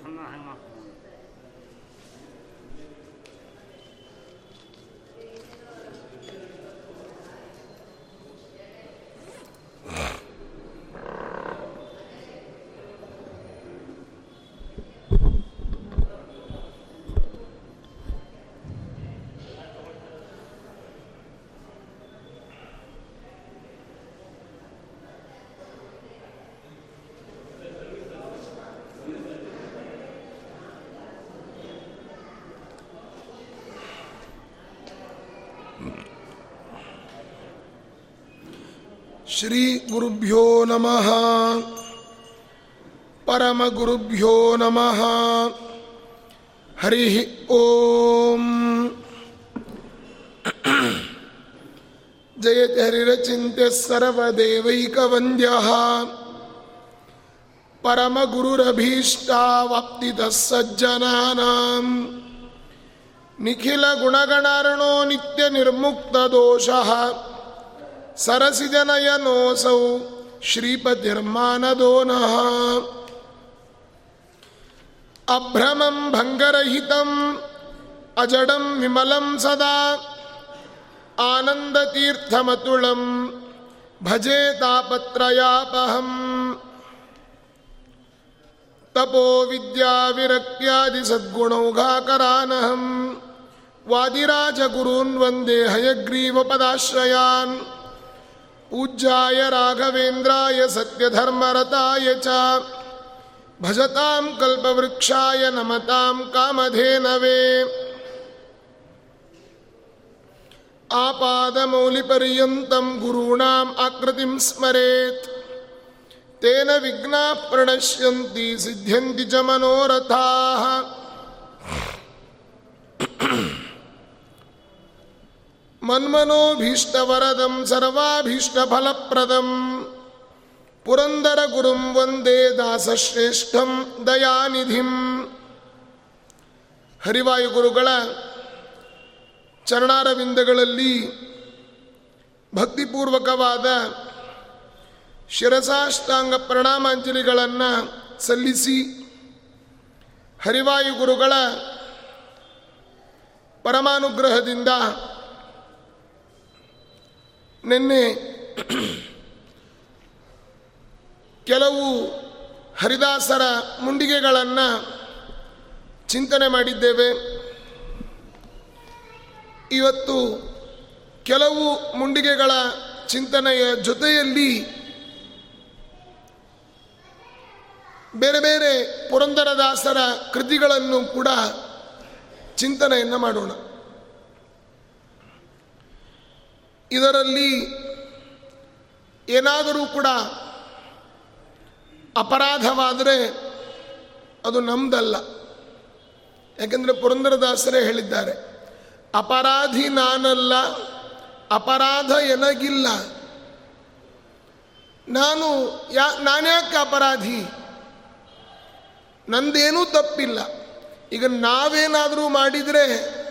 ಸಣ್ಣ ಹಂಗೆ ಮಾಡ್ಕೊಂಡು श्रीगुरुभ्यो नमः। परमगुरुभ्यो नमः। हरिः ॐ जयति हरिरचिन्त्यः सर्वदेवैकवन्द्यः। परमगुरुरभीष्टावाप्तितः सज्जनानाम्। निखिलगुणगणार्णो नित्यनिर्मुक्तदोषः। ಸರಸಿಜನಯನೋಸೌ ಶ್ರೀಪತಿರ್ಮಾನದೋನಃ. ಅಭ್ರಮಂ ಭಂಗರಹಿತಂ, ಅಜಡಂ ವಿಮಲಂ ಸದಾ. ಆನಂದತೀರ್ಥಮತುಳಂ, ಭಜೆ ತಾಪತ್ರಯಾಪಹಂ. ತಪೋ ವಿದ್ಯಾ ವಿರಕ್ತ್ಯಾದಿ ಸದ್ಗುಣೌಘಾಕರಾನಹಂ. ವಾದಿರಾಜಗುರೂನ್ ವಂದೇ ಹಯಗ್ರೀವಪದಾಶ್ರಯಾನ್ पूज्याय राघवेन्द्राय सत्यधर्मरताय च। भजतां कल्पवृक्षाय नमतां कामधेनवे आपादमौलिपर्यन्तं गुरूणाम् आकृतिं स्मरेत्। तेन विघ्नाः प्रणश्यन्ति, सिद्ध्यन्ति च मनोरथाः। ಮನ್ಮನೋಭೀಷ್ಟವರದಂ ಸರ್ವಾಭೀಷ್ಟಫಲಪ್ರದಂ. ಪುರಂದರ ಗುರುಂ ವಂದೇ ದಾಸಶ್ರೇಷ್ಠಂ ದಯಾನಿಧಿಂ. ಹರಿವಾಯು ಗುರುಗಳ ಚರಣಾರವಿಂದಗಳಲ್ಲಿ ಭಕ್ತಿಪೂರ್ವಕವಾದ ಶಿರಸಾಷ್ಟಾಂಗ ಪ್ರಣಾಮಾಂಜಲಿಗಳನ್ನು ಸಲ್ಲಿಸಿ ಹರಿವಾಯು ಗುರುಗಳ ಪರಮಾನುಗ್ರಹದಿಂದ ನಿನ್ನೆ ಕೆಲವು ಹರಿದಾಸರ ಮುಂಡಿಗೆಗಳನ್ನು ಚಿಂತನೆ ಮಾಡಿದ್ದೇವೆ. ಇವತ್ತು ಕೆಲವು ಮುಂಡಿಗೆಗಳ ಚಿಂತನೆಯ ಜೊತೆಯಲ್ಲಿ ಬೇರೆ ಬೇರೆ ಪುರಂದರದಾಸರ ಕೃತಿಗಳನ್ನು ಕೂಡ ಚಿಂತನೆಯನ್ನು ಮಾಡೋಣ. ಇದರಲ್ಲಿ ಏನಾದರೂ ಕೂಡ ಅಪರಾಧವಾದರೆ ಅದು ನಮ್ದಲ್ಲ. ಯಾಕೆಂದರೆ ಪುರಂದರದಾಸರೇ ಹೇಳಿದ್ದಾರೆ, ಅಪರಾಧಿ ನಾನಲ್ಲ, ಅಪರಾಧ ಎನಗಿಲ್ಲ. ನಾನು ಯಾ, ನಾನ್ಯಾಕೆ ಅಪರಾಧಿ? ನಂದೇನೂ ತಪ್ಪಿಲ್ಲ. ಈಗ ನಾವೇನಾದರೂ ಮಾಡಿದರೆ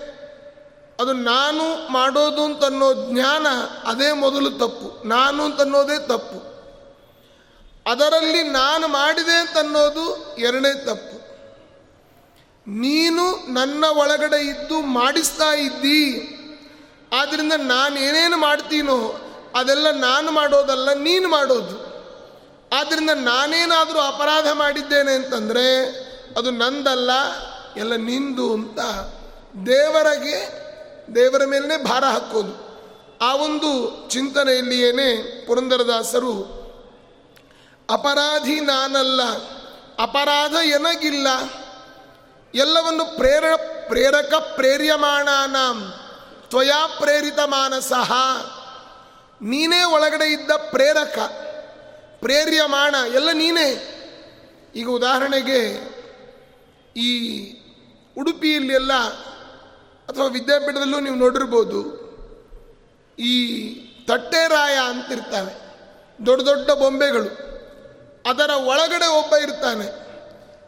ಅದು ನಾನು ಮಾಡೋದು ಅಂತನ್ನೋ ಜ್ಞಾನ ಅದೇ ಮೊದಲು ತಪ್ಪು. ನಾನು ಅಂತನ್ನೋದೇ ತಪ್ಪು. ಅದರಲ್ಲಿ ನಾನು ಮಾಡಿದೆ ಅಂತನ್ನೋದು ಎರಡನೇ ತಪ್ಪು. ನೀನು ನನ್ನ ಒಳಗಡೆ ಇದ್ದು ಮಾಡಿಸ್ತಾ ಇದ್ದೀ. ಆದ್ದರಿಂದ ನಾನು ಏನೇನು ಮಾಡ್ತೀನೋ ಅದೆಲ್ಲ ನಾನು ಮಾಡೋದಲ್ಲ, ನೀನು ಮಾಡೋದು. ಆದ್ದರಿಂದ ನಾನೇನಾದರೂ ಅಪರಾಧ ಮಾಡಿದ್ದೇನೆ ಅಂತಂದರೆ ಅದು ನಂದಲ್ಲ, ಎಲ್ಲ ನಿಂದು ಅಂತ ದೇವರಿಗೆ ದೇವರ ಮೇಲೇ ಭಾರ ಹಾಕೋದು. ಆ ಒಂದು ಚಿಂತನೆಯಲ್ಲಿಯೇನೆ ಪುರಂದರದಾಸರು, ಅಪರಾಧಿ ನಾನಲ್ಲ, ಅಪರಾಧ ಎನಗಿಲ್ಲ, ಎಲ್ಲವನ್ನು ಪ್ರೇರ, ಪ್ರೇರಕ ಪ್ರೇರ್ಯಮಾಣ ತ್ವಯಾ ಪ್ರೇರಿತ ಮಾನಸಃ, ನೀನೇ ಒಳಗಡೆ ಇದ್ದ ಪ್ರೇರಕ, ಪ್ರೇರ್ಯಮಾಣ, ಎಲ್ಲ ನೀನೇ. ಈಗ ಉದಾಹರಣೆಗೆ ಈ ಉಡುಪಿಯಲ್ಲಿ ಎಲ್ಲ ಅಥವಾ ವಿದ್ಯಾಪೀಠದಲ್ಲೂ ನೀವು ನೋಡಿರ್ಬೋದು, ಈ ತಟ್ಟೆರಾಯ ಅಂತಿರ್ತಾನೆ. ದೊಡ್ಡ ದೊಡ್ಡ ಬೊಂಬೆಗಳು. ಅದರ ಒಳಗಡೆ ಒಬ್ಬ ಇರ್ತಾನೆ.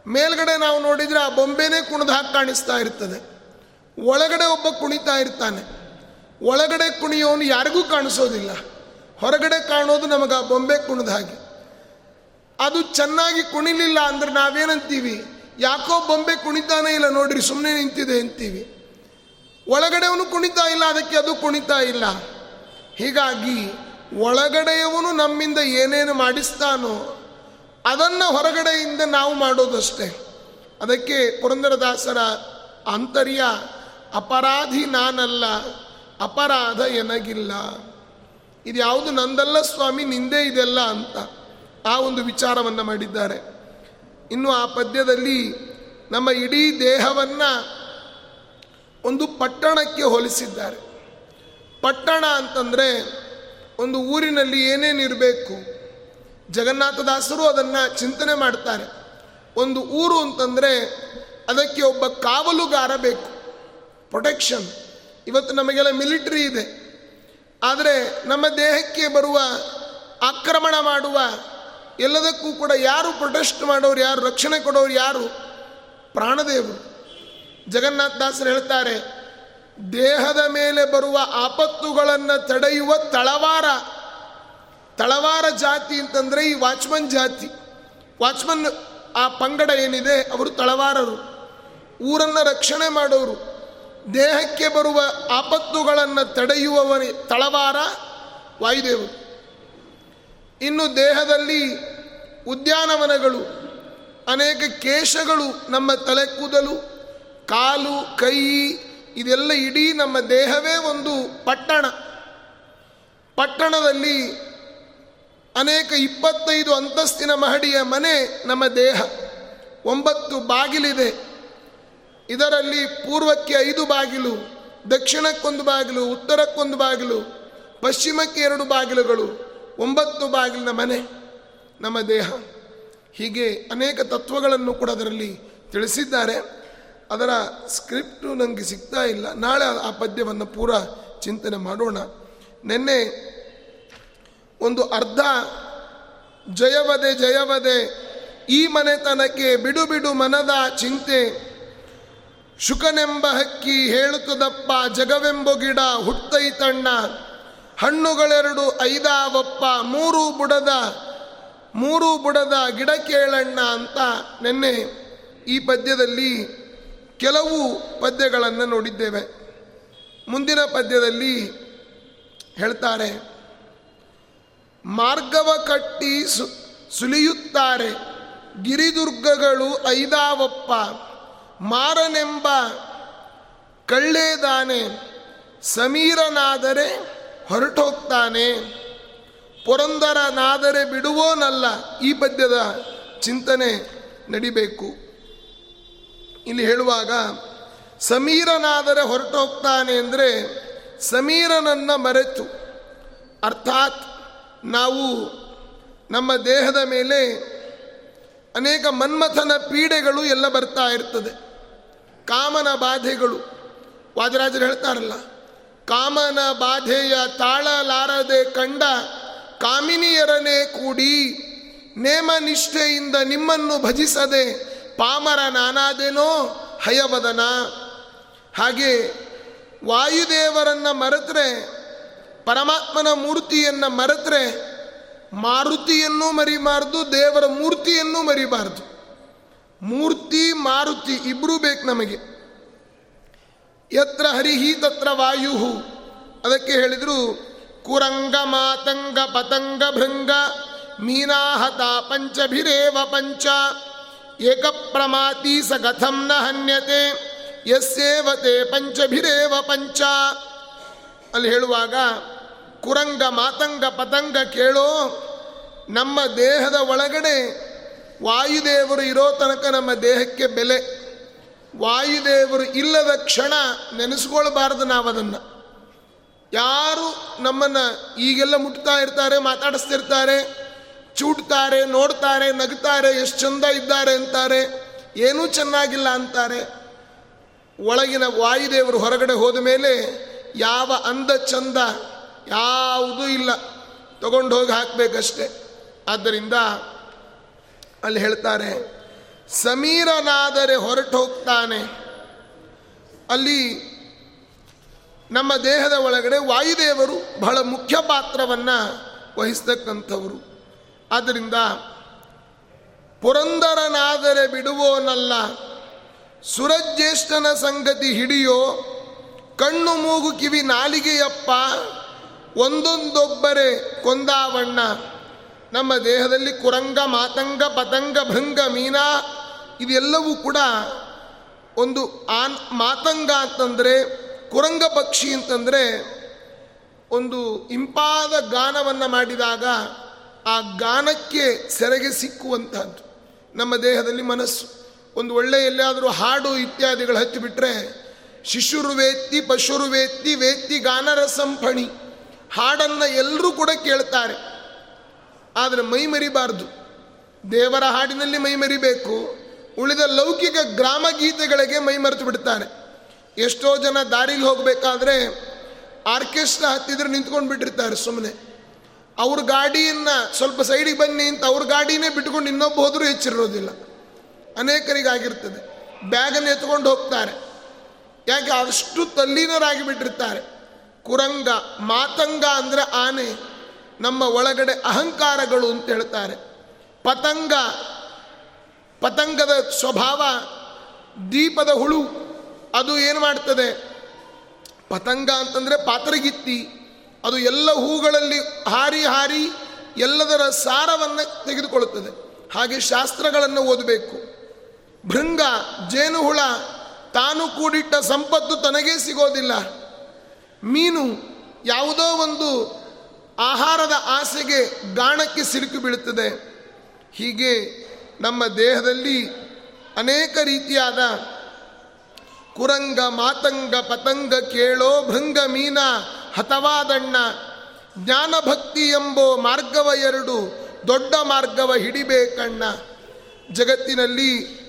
ಮೇಲ್ಗಡೆ ನಾವು ನೋಡಿದರೆ ಆ ಬೊಂಬೆನೇ ಕುಣಿದು ಹಾಕಿ ಕಾಣಿಸ್ತಾ ಇರ್ತದೆ. ಒಳಗಡೆ ಒಬ್ಬ ಕುಣಿತಾ ಇರ್ತಾನೆ. ಒಳಗಡೆ ಕುಣಿಯೋನು ಯಾರಿಗೂ ಕಾಣಿಸೋದಿಲ್ಲ. ಹೊರಗಡೆ ಕಾಣೋದು ನಮಗೆ ಆ ಬೊಂಬೆ ಕುಣಿದ ಹಾಗೆ. ಅದು ಚೆನ್ನಾಗಿ ಕುಣಿಲಿಲ್ಲ ಅಂದ್ರೆ ನಾವೇನಂತೀವಿ? ಯಾಕೋ ಬೊಂಬೆ ಕುಣಿತಾನೇ ಇಲ್ಲ ನೋಡ್ರಿ ಸುಮ್ಮನೆ ನಿಂತಿದೆ ಅಂತೀವಿ. ಒಳಗಡೆಯವನು ಕುಣಿತಾ ಇಲ್ಲ, ಅದಕ್ಕೆ ಅದು ಕುಣಿತಾ ಇಲ್ಲ. ಹೀಗಾಗಿ ಒಳಗಡೆಯವನು ನಮ್ಮಿಂದ ಏನೇನು ಮಾಡಿಸ್ತಾನೋ ಅದನ್ನು ಹೊರಗಡೆಯಿಂದ ನಾವು ಮಾಡೋದಷ್ಟೇ. ಅದಕ್ಕೆ ಪುರಂದರದಾಸರ ಆಂತರ್ಯ, ಅಪರಾಧಿ ನಾನಲ್ಲ, ಅಪರಾಧ ಎನಗಿಲ್ಲ. ಇದು ಯಾವುದು ನಂದಲ್ಲ ಸ್ವಾಮಿ, ನಿಂದೇ ಇದೆಲ್ಲ ಅಂತ ಆ ಒಂದು ವಿಚಾರವನ್ನು ಮಾಡಿದ್ದಾರೆ. ಇನ್ನು ಆ ಪದ್ಯದಲ್ಲಿ ನಮ್ಮ ಇಡೀ ದೇಹವನ್ನು ಒಂದು ಪಟ್ಟಣಕ್ಕೆ ಹೋಲಿಸಿದ್ದಾರೆ. ಪಟ್ಟಣ ಅಂತಂದರೆ ಒಂದು ಊರಿನಲ್ಲಿ ಏನೇನಿರಬೇಕು ಜಗನ್ನಾಥದಾಸರು ಅದನ್ನು ಚಿಂತನೆ ಮಾಡ್ತಾರೆ. ಒಂದು ಊರು ಅಂತಂದರೆ ಅದಕ್ಕೆ ಒಬ್ಬ ಕಾವಲುಗಾರ ಬೇಕು. ಪ್ರೊಟೆಕ್ಷನ್. ಇವತ್ತು ನಮಗೆಲ್ಲ ಮಿಲಿಟ್ರಿ ಇದೆ. ಆದರೆ ನಮ್ಮ ದೇಹಕ್ಕೆ ಬರುವ ಆಕ್ರಮಣ ಮಾಡುವ ಎಲ್ಲದಕ್ಕೂ ಕೂಡ ಯಾರು ಪ್ರೊಟೆಸ್ಟ್ ಮಾಡೋರು ಯಾರು, ರಕ್ಷಣೆ ಕೊಡೋರು ಯಾರು? ಪ್ರಾಣದೇವರು. ಜಗನ್ನಾಥ ದಾಸರು ಹೇಳ್ತಾರೆ, ದೇಹದ ಮೇಲೆ ಬರುವ ಆಪತ್ತುಗಳನ್ನು ತಡೆಯುವ ತಳವಾರ. ತಳವಾರ ಜಾತಿ ಅಂತಂದರೆ ಈ ವಾಚ್ಮನ್ ಜಾತಿ. ವಾಚ್ಮನ್ ಆ ಪಂಗಡ ಏನಿದೆ, ಅವರು ತಳವಾರರು. ಊರನ್ನು ರಕ್ಷಣೆ ಮಾಡೋರು. ದೇಹಕ್ಕೆ ಬರುವ ಆಪತ್ತುಗಳನ್ನು ತಡೆಯುವವನೇ ತಳವಾರ ವಾಯುದೇವರು. ಇನ್ನು ದೇಹದಲ್ಲಿ ಉದ್ಯಾನವನಗಳು, ಅನೇಕ ಕೇಶಗಳು ನಮ್ಮ ತಲೆ ಕೂದಲು ಕಾಲು, ಕೈ, ಇದೆಲ್ಲ ಇಡೀ ನಮ್ಮ ದೇಹವೇ ಒಂದು ಪಟ್ಟಣ. ಪಟ್ಟಣದಲ್ಲಿ ಅನೇಕ ಇಪ್ಪತ್ತೈದು ಅಂತಸ್ತಿನ ಮಹಡಿಯ ಮನೆ ನಮ್ಮ ದೇಹ. ಒಂಬತ್ತು ಬಾಗಿಲಿದೆ. ಇದರಲ್ಲಿ ಪೂರ್ವಕ್ಕೆ ಐದು ಬಾಗಿಲು, ದಕ್ಷಿಣಕ್ಕೊಂದು ಬಾಗಿಲು, ಉತ್ತರಕ್ಕೊಂದು ಬಾಗಿಲು, ಪಶ್ಚಿಮಕ್ಕೆ ಎರಡು ಬಾಗಿಲುಗಳು, ಒಂಬತ್ತು ಬಾಗಿಲಿನ ಮನೆ ನಮ್ಮ ದೇಹ. ಹೀಗೆ ಅನೇಕ ತತ್ವಗಳನ್ನು ಕೂಡ ಅದರಲ್ಲಿ ತಿಳಿಸಿದ್ದಾರೆ. ಅದರ ಸ್ಕ್ರಿಪ್ಟು ನನಗೆ ಸಿಗ್ತಾ ಇಲ್ಲ. ನಾಳೆ ಆ ಪದ್ಯವನ್ನು ಪೂರ ಚಿಂತನೆ ಮಾಡೋಣ. ನಿನ್ನೆ ಒಂದು ಅರ್ಧ ಜಯವದೆ ಜಯವದೆ ಈ ಮನೆತನಕ್ಕೆ ಬಿಡು ಬಿಡು ಮನದ ಚಿಂತೆ. ಶುಕನೆಂಬ ಹಕ್ಕಿ ಹೇಳುತ್ತದಪ್ಪ ಜಗವೆಂಬ ಗಿಡ ಹುಟ್ಟೈತಣ್ಣ ಹಣ್ಣುಗಳೆರಡು ಐದಾವಪ್ಪ ಮೂರು ಬುಡದ ಮೂರು ಬುಡದ ಗಿಡ ಕೇಳಣ್ಣ ಅಂತ ನಿನ್ನೆ ಈ ಪದ್ಯದಲ್ಲಿ ಕೆಲವು ಪದ್ಯಗಳನ್ನು ನೋಡಿದ್ದೇವೆ. ಮುಂದಿನ ಪದ್ಯದಲ್ಲಿ ಹೇಳ್ತಾರೆ, ಮಾರ್ಗವ ಕಟ್ಟಿ ಸು, ಸುಲಿಯುತ್ತಾರೆ ಗಿರಿದುರ್ಗಗಳು ಐದಾವಪ್ಪ, ಮಾರನೆಂಬ ಕಳ್ಳೇದಾನೆ, ಸಮೀರನಾದರೆ ಹೊರಟೋಗ್ತಾನೆ, ಪುರಂದರನಾದರೆ ಬಿಡುವೋನಲ್ಲ. ಈ ಪದ್ಯದ ಚಿಂತನೆ ನಡಿಬೇಕು. ಇಲ್ಲಿ ಹೇಳುವಾಗ, ಸಮೀರನಾದರೆ ಹೊರಟೋಗ್ತಾನೆ ಅಂದರೆ ಸಮೀರನನ್ನು ಮರೆತು. ಅರ್ಥಾತ್ ನಾವು ನಮ್ಮ ದೇಹದ ಮೇಲೆ ಅನೇಕ ಮನ್ಮಥನ ಪೀಡೆಗಳು ಎಲ್ಲ ಬರ್ತಾ ಇರ್ತದೆ. ಕಾಮನ ಬಾಧೆಗಳು. ವಾದರಾಜರು ಹೇಳ್ತಾರಲ್ಲ, ಕಾಮನ ಬಾಧೆಯ ತಾಳಲಾರದೆ ಕಂಡ ಕಾಮಿನಿಯರನೇ ಕೂಡಿ ನೇಮ ನಿಷ್ಠೆಯಿಂದ ನಿಮ್ಮನ್ನು ಭಜಿಸದೆ ಪಾಮರ ನಾನಾದೇನೋ ಹಯವದನ. ಹಾಗೆ ವಾಯುದೇವರನ್ನು ಮರೆತರೆ, ಪರಮಾತ್ಮನ ಮೂರ್ತಿಯನ್ನು ಮರೆತರೆ, ಮಾರುತಿಯನ್ನು ಮರಿಬಾರ್ದು, ದೇವರ ಮೂರ್ತಿಯನ್ನು ಮರಿಬಾರ್ದು. ಮೂರ್ತಿ, ಮಾರುತಿ ಇಬ್ಬರೂ ಬೇಕು ನಮಗೆ. ಯತ್ರ ಹರಿಹಿ ತತ್ರ ವಾಯು ಅದಕ್ಕೆ ಹೇಳಿದರು, ಕುರಂಗ ಮಾತಂಗ ಪತಂಗ ಭೃಂಗ, ಮೀನಾಹತ ಪಂಚಭಿರೇವ ಪಂಚ. ಏಕ ಪ್ರಮಾತಿ ಸ ಕಥಂ ನ ಹನ್ಯತೆ ಯಸ್ಸೇವತೆ ಪಂಚಭಿರೇವ ಪಂಚ. ಅಲ್ಲಿ ಹೇಳುವಾಗ, ಕುರಂಗ ಮಾತಂಗ ಪತಂಗ ಕೇಳೋ ನಮ್ಮ ದೇಹದ ಒಳಗಡೆ ವಾಯುದೇವರು ಇರೋ ತನಕ ನಮ್ಮ ದೇಹಕ್ಕೆ ಬೆಲೆ. ವಾಯುದೇವರು ಇಲ್ಲದ ಕ್ಷಣ ನೆನೆಸ್ಕೊಳ್ಬಾರ್ದು ನಾವು ಅದನ್ನು ಯಾರು ನಮ್ಮನ್ನು ಈಗೆಲ್ಲ ಮುಟ್ತಾ ಇರ್ತಾರೆ, ಮಾತಾಡಿಸ್ತಿರ್ತಾರೆ ಚೂಡ್ತಾರೆ, ನೋಡ್ತಾರೆ, ನಗ್ತಾರೆ, ಎಷ್ಟು ಚಂದ ಇದ್ದಾರೆ ಅಂತಾರೆ. ಏನೂ ಚೆನ್ನಾಗಿಲ್ಲ ಅಂತಾರೆ. ಒಳಗಿನ ವಾಯುದೇವರು ಹೊರಗಡೆ ಹೋದ ಮೇಲೆ ಯಾವ ಅಂದ ಚಂದ ಯಾವುದೂ ಇಲ್ಲ. ತಗೊಂಡು ಹೋಗಿ ಹಾಕಬೇಕಷ್ಟೆ. ಆದ್ದರಿಂದ ಅಲ್ಲಿ ಹೇಳ್ತಾರೆ, ಸಮೀರನಾದರೆ ಹೊರಟು ಹೋಗ್ತಾನೆ. ಅಲ್ಲಿ ನಮ್ಮ ದೇಹದ ಒಳಗಡೆ ವಾಯುದೇವರು ಬಹಳ ಮುಖ್ಯ ಪಾತ್ರವನ್ನು ವಹಿಸ್ತಕ್ಕಂಥವರು. ಆದ್ದರಿಂದ ಪುರಂದರನಾದರೆ ಬಿಡುವೋನಲ್ಲ ಸುರಜ್ಯೇಷ್ಠನ ಸಂಗತಿ ಹಿಡಿಯೋ ಕಣ್ಣು ಮೂಗು ಕಿವಿ ನಾಲಿಗೆಯಪ್ಪ, ಒಂದೊಂದೊಬ್ಬರೇ ಕೊಂದಾವಣ್ಣ. ನಮ್ಮ ದೇಹದಲ್ಲಿ ಕುರಂಗ, ಮಾತಂಗ, ಪತಂಗ, ಭೃಂಗ, ಮೀನಾ ಇದೆಲ್ಲವೂ ಕೂಡ ಒಂದು ಆನ್, ಮಾತಂಗ ಅಂತಂದರೆ, ಕುರಂಗ ಪಕ್ಷಿ ಅಂತಂದರೆ ಒಂದು ಇಂಪಾದ ಗಾನವನ್ನು ಮಾಡಿದಾಗ ಆ ಗಾನಕ್ಕೆ ಸೆರೆಗೆ ಸಿಕ್ಕುವಂತಹದ್ದು. ನಮ್ಮ ದೇಹದಲ್ಲಿ ಮನಸ್ಸು, ಒಂದು ಒಳ್ಳೆ ಎಲ್ಲಾದರೂ ಹಾಡು ಇತ್ಯಾದಿಗಳು ಹಚ್ಚಿಬಿಟ್ರೆ ಶಿಶುರು ವೇತ್ತಿ ಪಶುರು ವೇತ್ತಿ ವೇತ್ತಿ ಗಾನರಸಂಫಣಿ, ಹಾಡನ್ನು ಎಲ್ಲರೂ ಕೂಡ ಕೇಳ್ತಾರೆ. ಆದರೆ ಮೈ ಮರಿಬಾರ್ದು. ದೇವರ ಹಾಡಿನಲ್ಲಿ ಮೈ ಮರಿಬೇಕು, ಉಳಿದ ಲೌಕಿಕ ಗ್ರಾಮ ಗೀತೆಗಳಿಗೆ ಮೈ ಮರೆತು ಬಿಡ್ತಾರೆ. ಎಷ್ಟೋ ಜನ ದಾರಿಲಿ ಹೋಗಬೇಕಾದ್ರೆ ಆರ್ಕೆಸ್ಟ್ರಾ ಹತ್ತಿದ್ರೆ ನಿಂತ್ಕೊಂಡು ಬಿಟ್ಟಿರ್ತಾರೆ ಸುಮ್ಮನೆ ಅವ್ರ ಗಾಡಿಯನ್ನು ಸ್ವಲ್ಪ ಸೈಡಿಗೆ ಬನ್ನಿ ಅಂತ ಅವ್ರ ಗಾಡಿನೇ ಬಿಟ್ಕೊಂಡು ಇನ್ನೊಬ್ಬ ಹೋದರೂ ಹೆಚ್ಚಿರೋದಿಲ್ಲ ಅನೇಕರಿಗಾಗಿರ್ತದೆ. ಬ್ಯಾಗನ್ನು ಎತ್ಕೊಂಡು ಹೋಗ್ತಾರೆ. ಯಾಕೆ? ಅಷ್ಟು ತಲ್ಲೀನರಾಗಿ ಬಿಟ್ಟಿರ್ತಾರೆ ಕುರಂಗ, ಮಾತಂಗ ಅಂದರೆ ಆನೆ, ನಮ್ಮ ಒಳಗಡೆ ಅಹಂಕಾರಗಳು ಅಂತ ಹೇಳ್ತಾರೆ. ಪತಂಗ, ಪತಂಗದ ಸ್ವಭಾವ, ದೀಪದ ಹುಳು, ಅದು ಏನು ಮಾಡ್ತದೆ? ಪತಂಗ ಅಂತಂದರೆ ಪಾತ್ರಗಿತ್ತಿ ಅದು ಎಲ್ಲ ಹೂಗಳಲ್ಲಿ ಹಾರಿ ಹಾರಿ ಎಲ್ಲದರ ಸಾರವನ್ನು ತೆಗೆದುಕೊಳ್ಳುತ್ತದೆ. ಹಾಗೆ ಶಾಸ್ತ್ರಗಳನ್ನು ಓದಬೇಕು. ಭೃಂಗ, ಜೇನುಹುಳ, ತಾನು ಕೂಡಿಟ್ಟ ಸಂಪತ್ತು ತನಗೇ ಸಿಗೋದಿಲ್ಲ. ಮೀನು ಯಾವುದೋ ಒಂದು ಆಹಾರದ ಆಸೆಗೆ ಗಾಣಕ್ಕೆ ಸಿಲುಕಿ ಬೀಳುತ್ತದೆ. ಹೀಗೆ ನಮ್ಮ ದೇಹದಲ್ಲಿ ಅನೇಕ ರೀತಿಯಾದ ಕುರಂಗ, ಮಾತಂಗ, ಪತಂಗ, ಕೇಳೋ, ಭೃಂಗ, ಮೀನ ಹತವಾದಣ್ಣ, ಜ್ಞಾನಭಕ್ತಿ ಎಂಬೋ ಮಾರ್ಗವ ಎರಡು, ದೊಡ್ಡ ಮಾರ್ಗವ ಹಿಡಿಬೇಕಣ್ಣ. ಜಗತ್ತಿನಲ್ಲಿ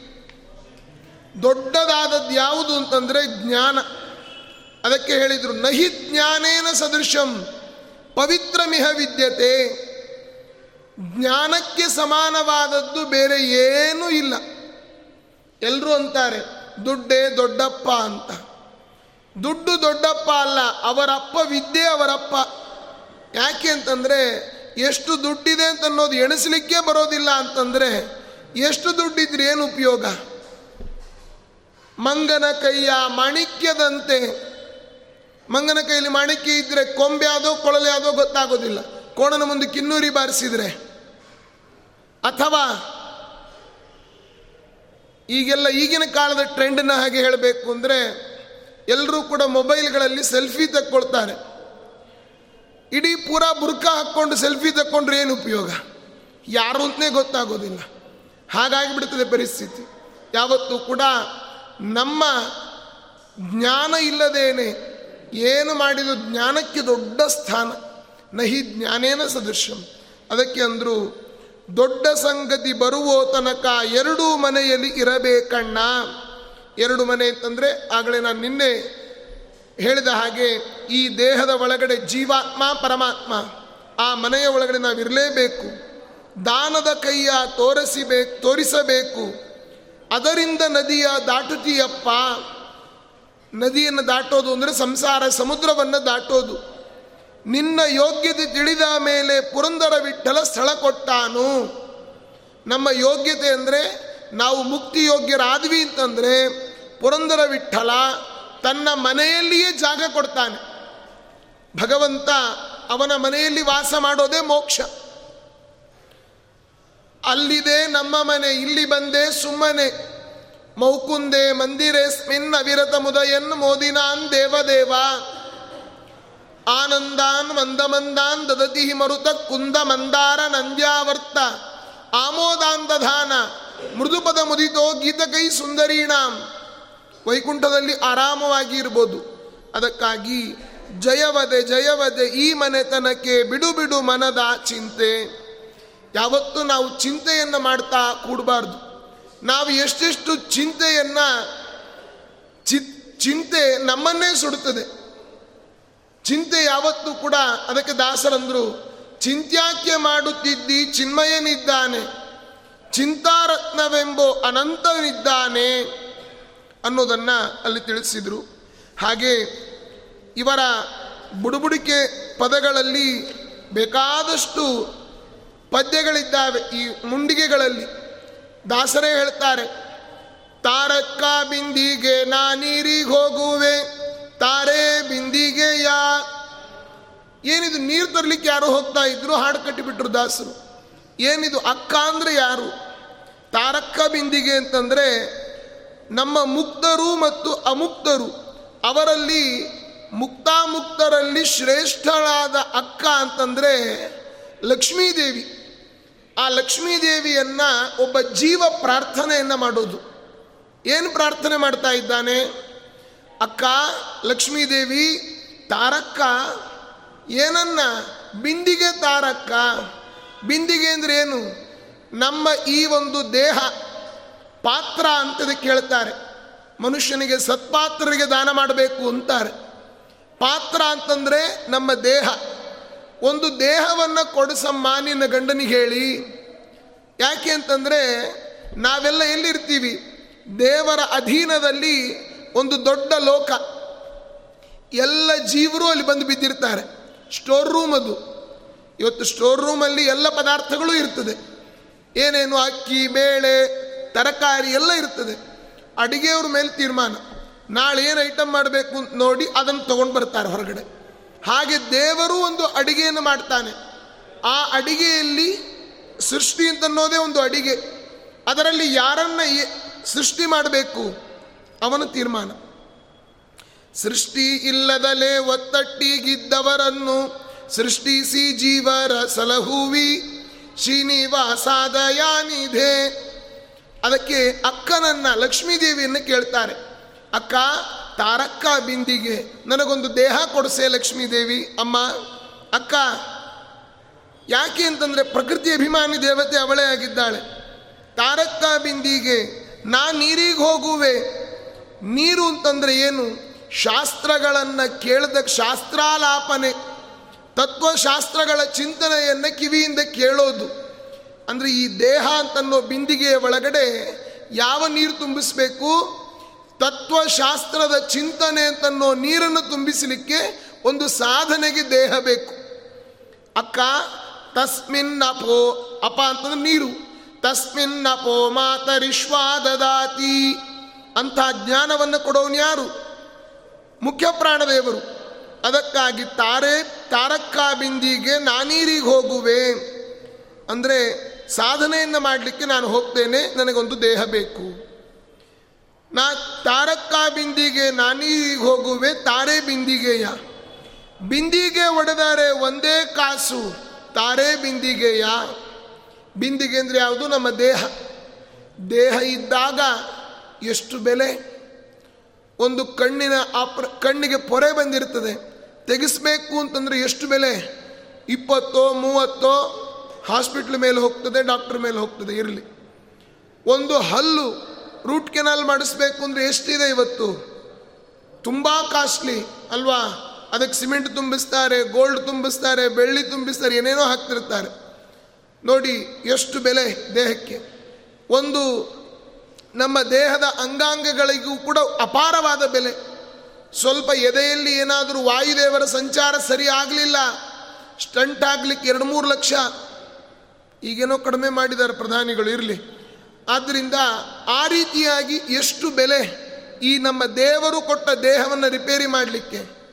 ದೊಡ್ಡದಾದದ್ದು ಯಾವುದು ಅಂತಂದರೆ ಜ್ಞಾನ. ಅದಕ್ಕೆ ಹೇಳಿದರು, ನಹಿ ಜ್ಞಾನೇನ ಸದೃಶಂ, ಪವಿತ್ರಮಿಹ ವಿದ್ಯತೆ. ಜ್ಞಾನಕ್ಕೆ ಸಮಾನವಾದದ್ದು ಬೇರೆ ಏನೂ ಇಲ್ಲ. ಎಲ್ಲರೂ ಅಂತಾರೆ, ದುಡ್ಡೇ ದೊಡ್ಡಪ್ಪ ಅಂತ. ದುಡ್ಡು ದೊಡ್ಡಪ್ಪ ಅಲ್ಲ, ಅವರಪ್ಪ ವಿದ್ಯೆ ಅವರಪ್ಪ. ಯಾಕೆ ಅಂತಂದರೆ, ಎಷ್ಟು ದುಡ್ಡಿದೆ ಅಂತ ಅನ್ನೋದು ಎಣಿಸ್ಲಿಕ್ಕೆ ಬರೋದಿಲ್ಲ ಅಂತಂದರೆ, ಎಷ್ಟು ದುಡ್ಡಿದ್ರೆ ಏನು ಉಪಯೋಗ? ಮಂಗನ ಕೈಯ ಮಾಣಿಕ್ಯದಂತೆ. ಮಂಗನ ಕೈಯಲ್ಲಿ ಮಾಣಿಕ್ಯ ಇದ್ದರೆ ಕೊಂಬೆ ಯಾವುದೋ ಕೊಳಲೆ ಯಾವುದೋ ಗೊತ್ತಾಗೋದಿಲ್ಲ. ಕೋಣನ ಮುಂದೆ ಕಿನ್ನೂರಿ ಬಾರಿಸಿದರೆ. ಅಥವಾ ಈಗೆಲ್ಲ ಈಗಿನ ಕಾಲದ ಟ್ರೆಂಡ್ನ ಹಾಗೆ ಹೇಳಬೇಕು ಅಂದರೆ ಎಲ್ಲರೂ ಕೂಡ ಮೊಬೈಲ್ಗಳಲ್ಲಿ ಸೆಲ್ಫಿ ತಕ್ಕೊಳ್ತಾರೆ. ಇಡೀ ಪೂರಾ ಬುರ್ಕ ಹಾಕ್ಕೊಂಡು ಸೆಲ್ಫಿ ತಕ್ಕೊಂಡ್ರೆ ಏನು ಉಪಯೋಗ? ಯಾರು ಅಂತಲೇ ಗೊತ್ತಾಗೋದಿಲ್ಲ. ಹಾಗಾಗಿ ಬಿಡ್ತದೆ ಪರಿಸ್ಥಿತಿ. ಯಾವತ್ತೂ ಕೂಡ ನಮ್ಮ ಜ್ಞಾನ ಇಲ್ಲದೇನೆ ಏನು ಮಾಡಿದ ಜ್ಞಾನಕ್ಕೆ ದೊಡ್ಡ ಸ್ಥಾನ. ನಹಿ ಜ್ಞಾನೇನ ಸದೃಶ್ಯಂ. ಅದಕ್ಕೆ ಅಂದರು, ದೊಡ್ಡ ಸಂಗತಿ ಬರುವ ತನಕ ಎರಡೂ ಮನೆಯಲ್ಲಿ ಇರಬೇಕಣ್ಣ. ಎರಡು ಮನೆ ಅಂತಂದರೆ ಆಗಲೇ ನಾನು ನಿನ್ನೆ ಹೇಳಿದ ಹಾಗೆ ಈ ದೇಹದ ಒಳಗಡೆ ಜೀವಾತ್ಮ, ಪರಮಾತ್ಮ, ಆ ಮನೆಯ ಒಳಗಡೆ ನಾವಿರಲೇಬೇಕು. ದಾನದ ಕೈಯ ತೋರಿಸಿಬೇಕು ತೋರಿಸಬೇಕು. ಅದರಿಂದ ನದಿಯ ದಾಟುತ್ತೀಯಪ್ಪ. ನದಿಯನ್ನು ದಾಟೋದು ಅಂದರೆ ಸಂಸಾರ, ಸಮುದ್ರವನ್ನು ದಾಟೋದು. ನಿನ್ನ ಯೋಗ್ಯತೆ ತಿಳಿದ ಮೇಲೆ ಪುರಂದರ ವಿಠಲ ಸ್ಥಳ ಕೊಟ್ಟಾನು. ನಮ್ಮ ಯೋಗ್ಯತೆ ಅಂದರೆ ನಾವು ಮುಕ್ತಿ ಯೋಗ್ಯರಾದ್ವಿ ಅಂತಂದರೆ ಪುರಂದರ ವಿಠಲ ತನ್ನ ಮನೆಯಲ್ಲಿಯೇ ಜಾಗ ಕೊಡ್ತಾನೆ. ಭಗವಂತ ಅವನ ಮನೆಯಲ್ಲಿ ವಾಸ ಮಾಡೋದೇ ಮೋಕ್ಷ. ಅಲ್ಲಿದೆ ನಮ್ಮ ಮನೆ, ಇಲ್ಲಿ ಬಂದೆ ಸುಮ್ಮನೆ. ಮೌಕುಂದೆ ಮಂದಿರೇಸ್ಮಿನ್ ಅವಿರತ ಮುದಯನ್ ಮೋದಿನಾನ್ ದೇವದೇವ. ಆನಂದಾನ್ ಮಂದಮಂದಾನ್ ದದತಿ ಮರುತ ಕುಂದ ಮಂದಾರ ನಂದ್ಯಾವರ್ತ. ಆಮೋದಾಂತಧಾನ ಮೃದುಪದ ಮುದಿತೋ ಗೀತಕೈ ಸುಂದರೀಣಾಂ. ವೈಕುಂಠದಲ್ಲಿ ಆರಾಮವಾಗಿ ಇರ್ಬೋದು. ಅದಕ್ಕಾಗಿ ಜಯವದೆ ಜಯವದೆ ಈ ಮನೆತನಕ್ಕೆ ಬಿಡು ಬಿಡು ಮನದ ಚಿಂತೆ. ಯಾವತ್ತೂ ನಾವು ಚಿಂತೆಯನ್ನು ಮಾಡ್ತಾ ಕೂಡಬಾರ್ದು. ನಾವು ಎಷ್ಟೆಷ್ಟು ಚಿಂತೆಯನ್ನು ಚಿ ಚಿಂತೆ ನಮ್ಮನ್ನೇ ಸುಡುತ್ತದೆ. ಚಿಂತೆ ಯಾವತ್ತೂ ಕೂಡ ಅದಕ್ಕೆ ದಾಸರಂದರು, ಚಿಂತ್ಯಾಕ್ಯ ಮಾಡುತ್ತಿದ್ದಿ ಚಿನ್ಮಯನಿದ್ದಾನೆ. ಚಿಂತಾರತ್ನವೆಂಬೋ ಅನಂತವಿದ್ದಾನೆ ಅನ್ನೋದನ್ನು ಅಲ್ಲಿ ತಿಳಿಸಿದರು. ಹಾಗೆ ಇವರ ಬುಡುಬುಡಿಕೆ ಪದಗಳಲ್ಲಿ ಬೇಕಾದಷ್ಟು ಪದ್ಯಗಳಿದ್ದಾವೆ. ಈ ಮುಂಡಿಗೆಗಳಲ್ಲಿ ದಾಸರೇ ಹೇಳ್ತಾರೆ ತಾರಕ್ಕ ಬಿಂದಿಗೆ ನಾನೀರಿಗೆ ಹೋಗುವೆ, ತಾರೆ ಬಿಂದಿಗೆ ಯಾ ಏನಿದು ನೀರು ತರಲಿಕ್ಕೆ ಯಾರು ಹೋಗ್ತಾ ಇದ್ರು, ಹಾಡು ಕಟ್ಟಿಬಿಟ್ರು ದಾಸರು. ಏನಿದು ಅಕ್ಕ ಅಂದರೆ ಯಾರು? ತಾರಕ್ಕ ಬಿಂದಿಗೆ ಅಂತಂದರೆ ನಮ್ಮ ಮುಕ್ತರು ಮತ್ತು ಅಮುಕ್ತರು. ಅವರಲ್ಲಿ ಮುಕ್ತಾಮುಕ್ತರಲ್ಲಿ ಶ್ರೇಷ್ಠಳಾದ ಅಕ್ಕ ಅಂತಂದರೆ ಲಕ್ಷ್ಮೀದೇವಿ. ಆ ಲಕ್ಷ್ಮೀದೇವಿಯನ್ನು ಒಬ್ಬ ಜೀವ ಪ್ರಾರ್ಥನೆಯನ್ನು ಮಾಡೋದು. ಏನು ಪ್ರಾರ್ಥನೆ ಮಾಡ್ತಾ ಇದ್ದಾನೆ? ಅಕ್ಕ, ಲಕ್ಷ್ಮೀದೇವಿ, ತಾರಕ್ಕ, ಏನನ್ನ? ಬಿಂದಿಗೆ ತಾರಕ್ಕ. ಬಿಂದಿಗೆ ಅಂದರೆ ಏನು? ನಮ್ಮ ಈ ಒಂದು ದೇಹ ಪಾತ್ರ ಅಂತದಕ್ಕೆ ಹೇಳ್ತಾರೆ ಮನುಷ್ಯನಿಗೆ ಸತ್ಪಾತ್ರರಿಗೆ ದಾನ ಮಾಡಬೇಕು ಅಂತಾರೆ. ಪಾತ್ರ ಅಂತಂದರೆ ನಮ್ಮ ದೇಹ. ಒಂದು ದೇಹವನ್ನು ಕೊಡಿಸಮ್ಮ ನಿನ್ನ ಗಂಡನಿಗೆ ಹೇಳಿ. ಯಾಕೆ ಅಂತಂದರೆ ನಾವೆಲ್ಲ ಎಲ್ಲಿರ್ತೀವಿ? ದೇವರ ಅಧೀನದಲ್ಲಿ ಒಂದು ದೊಡ್ಡ ಲೋಕ. ಎಲ್ಲ ಜೀವರು ಅಲ್ಲಿ ಬಂದು ಬಿದ್ದಿರ್ತಾರೆ. ಸ್ಟೋರ್ ರೂಮ್ ಅದು. ಇವತ್ತು ಸ್ಟೋರ್ ರೂಮಲ್ಲಿ ಎಲ್ಲ ಪದಾರ್ಥಗಳು ಇರ್ತದೆ. ಏನೇನು ಅಕ್ಕಿ, ಬೇಳೆ, ತರಕಾರಿ ಎಲ್ಲ ಇರ್ತದೆ. ಅಡುಗೆಯವ್ರ ಮೇಲೆ ತೀರ್ಮಾನ. ನಾಳೆ ಏನು ಐಟಮ್ ಮಾಡಬೇಕು ಅಂತ ನೋಡಿ ಅದನ್ನು ತೊಗೊಂಡು ಬರ್ತಾರೆ ಹೊರಗಡೆ. ಹಾಗೆ ದೇವರು ಒಂದು ಅಡಿಗೆಯನ್ನು ಮಾಡ್ತಾನೆ. ಆ ಅಡಿಗೆಯಲ್ಲಿ ಸೃಷ್ಟಿ ಅಂತನ್ನೋದೇ ಒಂದು ಅಡಿಗೆ. ಅದರಲ್ಲಿ ಯಾರನ್ನ ಸೃಷ್ಟಿ ಮಾಡಬೇಕು? ಅವನ ತೀರ್ಮಾನ. ಸೃಷ್ಟಿ ಇಲ್ಲದಲೇ ಒತ್ತಟ್ಟಿಗಿದ್ದವರನ್ನು ಸೃಷ್ಟಿಸಿ ಜೀವರ ಸಲಹುವಿ ಶ್ರೀನಿವಾಸಾದಯಾನಿಧೆ. ಅದಕ್ಕೆ ಅಕ್ಕನನ್ನ ಲಕ್ಷ್ಮೀದೇವಿಯನ್ನು ಕೇಳ್ತಾರೆ, ಅಕ್ಕ, ತಾರಕ್ಕ ಬಿಂದಿಗೆ, ನನಗೊಂದು ದೇಹ ಕೊಡಿಸೆ ಲಕ್ಷ್ಮೀದೇವಿ, ಅಮ್ಮ. ಅಕ್ಕ, ಯಾಕೆ ಅಂತಂದರೆ ಪ್ರಕೃತಿ ಅಭಿಮಾನಿ ದೇವತೆ ಅವಳೇ ಆಗಿದ್ದಾಳೆ. ತಾರಕ್ಕ ಬಿಂದಿಗೆ, ನಾ ನೀರಿಗೆ ಹೋಗುವೆ. ನೀರು ಅಂತಂದ್ರೆ ಏನು? ಶಾಸ್ತ್ರಗಳನ್ನು ಕೇಳಿದ ಶಾಸ್ತ್ರಾಲಾಪನೆ. ತತ್ವಶಾಸ್ತ್ರಗಳ ಚಿಂತನೆಯನ್ನು ಕಿವಿಯಿಂದ ಕೇಳೋದು. ಅಂದರೆ ಈ ದೇಹ ಅಂತನ್ನೋ ಬಿಂದಿಗೆಯ ಒಳಗಡೆ ಯಾವ ನೀರು ತುಂಬಿಸಬೇಕು? ತತ್ವಶಾಸ್ತ್ರದ ಚಿಂತನೆ ಅಂತನ್ನೋ ನೀರನ್ನು ತುಂಬಿಸಲಿಕ್ಕೆ ಒಂದು ಸಾಧನೆಗೆ ದೇಹ ಬೇಕು. ಅಕ್ಕ, ತಸ್ಮಿನ್ ಅಪೋ ಅಪ ಅಂತಂದ್ರೆ ನೀರು. ತಸ್ಮಿನ್ ಅಪೋ ಮಾತರಿಶ್ವಾದದಾತಿ. ಅಂಥ ಜ್ಞಾನವನ್ನು ಕೊಡೋನು ಯಾರು? ಮುಖ್ಯ ಪ್ರಾಣದೇವರು ಅದಕ್ಕಾಗಿ ತಾರೆ ತಾರಕ್ಕ ಬಿಂದಿಗೆ ನಾನೀರಿಗೆ ಹೋಗುವೆ. ಅಂದರೆ ಸಾಧನೆಯನ್ನು ಮಾಡಲಿಕ್ಕೆ ನಾನು ಹೋಗ್ತೇನೆ, ನನಗೊಂದು ದೇಹ ಬೇಕು. ನಾ ತಾರಕ್ಕ ಬಿಂದಿಗೆ ನಾನೀರಿಗೆ ಹೋಗುವೆ, ತಾರೆ ಬಿಂದಿಗೆಯ. ಬಿಂದಿಗೆ ಒಡೆದರೆ ಒಂದೇ ಕಾಸು, ತಾರೆ ಬಿಂದಿಗೆಯ. ಬಿಂದಿಗೆ ಅಂದರೆ ಯಾವುದು? ನಮ್ಮ ದೇಹ. ದೇಹ ಇದ್ದಾಗ ಎಷ್ಟು ಬೆಲೆ? ಒಂದು ಕಣ್ಣಿನ ಆಪ್ರ ಕಣ್ಣಿಗೆ ಪೊರೆ ಬಂದಿರ್ತದೆ ತೆಗೆಸಬೇಕು ಅಂತಂದರೆ ಎಷ್ಟು ಬೆಲೆ? ಇಪ್ಪತ್ತೋ, ಮೂವತ್ತೋ? ಹಾಸ್ಪಿಟ್ಲ್ ಮೇಲೆ ಹೋಗ್ತದೆ, ಡಾಕ್ಟರ್ ಮೇಲೆ ಹೋಗ್ತದೆ, ಇರಲಿ. ಒಂದು ಹಲ್ಲು ರೂಟ್ ಕೆನಾಲ್ ಮಾಡಿಸ್ಬೇಕು ಅಂದರೆ ಎಷ್ಟಿದೆ ಇವತ್ತು? ತುಂಬ ಕಾಸ್ಟ್ಲಿ, ಅಲ್ವಾ? ಅದಕ್ಕೆ ಸಿಮೆಂಟ್ ತುಂಬಿಸ್ತಾರೆ, ಗೋಲ್ಡ್ ತುಂಬಿಸ್ತಾರೆ, ಬೆಳ್ಳಿ ತುಂಬಿಸ್ತಾರೆ, ಏನೇನೋ ಹಾಕ್ತಿರ್ತಾರೆ. ನೋಡಿ, ಎಷ್ಟು ಬೆಲೆ ದೇಹಕ್ಕೆ. ಒಂದು ನಮ್ಮ ದೇಹದ ಅಂಗಾಂಗಗಳಿಗೂ ಕೂಡ ಅಪಾರವಾದ ಬೆಲೆ. ಸ್ವಲ್ಪ ಎದೆಯಲ್ಲಿ ಏನಾದರೂ ವಾಯುದೇವರ ಸಂಚಾರ ಸರಿ ಆಗಲಿಲ್ಲ, ಸ್ಟಂಟ್ ಆಗಲಿಕ್ಕೆ ಎರಡು ಮೂರು ಲಕ್ಷ. ಈಗೇನೋ ಕಡಿಮೆ ಮಾಡಿದ್ದಾರೆ ಪ್ರಧಾನಿಗಳು, ಇರಲಿ. ಆದ್ದರಿಂದ ಆ ರೀತಿಯಾಗಿ ಎಷ್ಟು ಬೆಲೆ ಈ ನಮ್ಮ ದೇವರು ಕೊಟ್ಟ ದೇಹವನ್ನು ರಿಪೇರಿ ಮಾಡಲಿಕ್ಕೆ?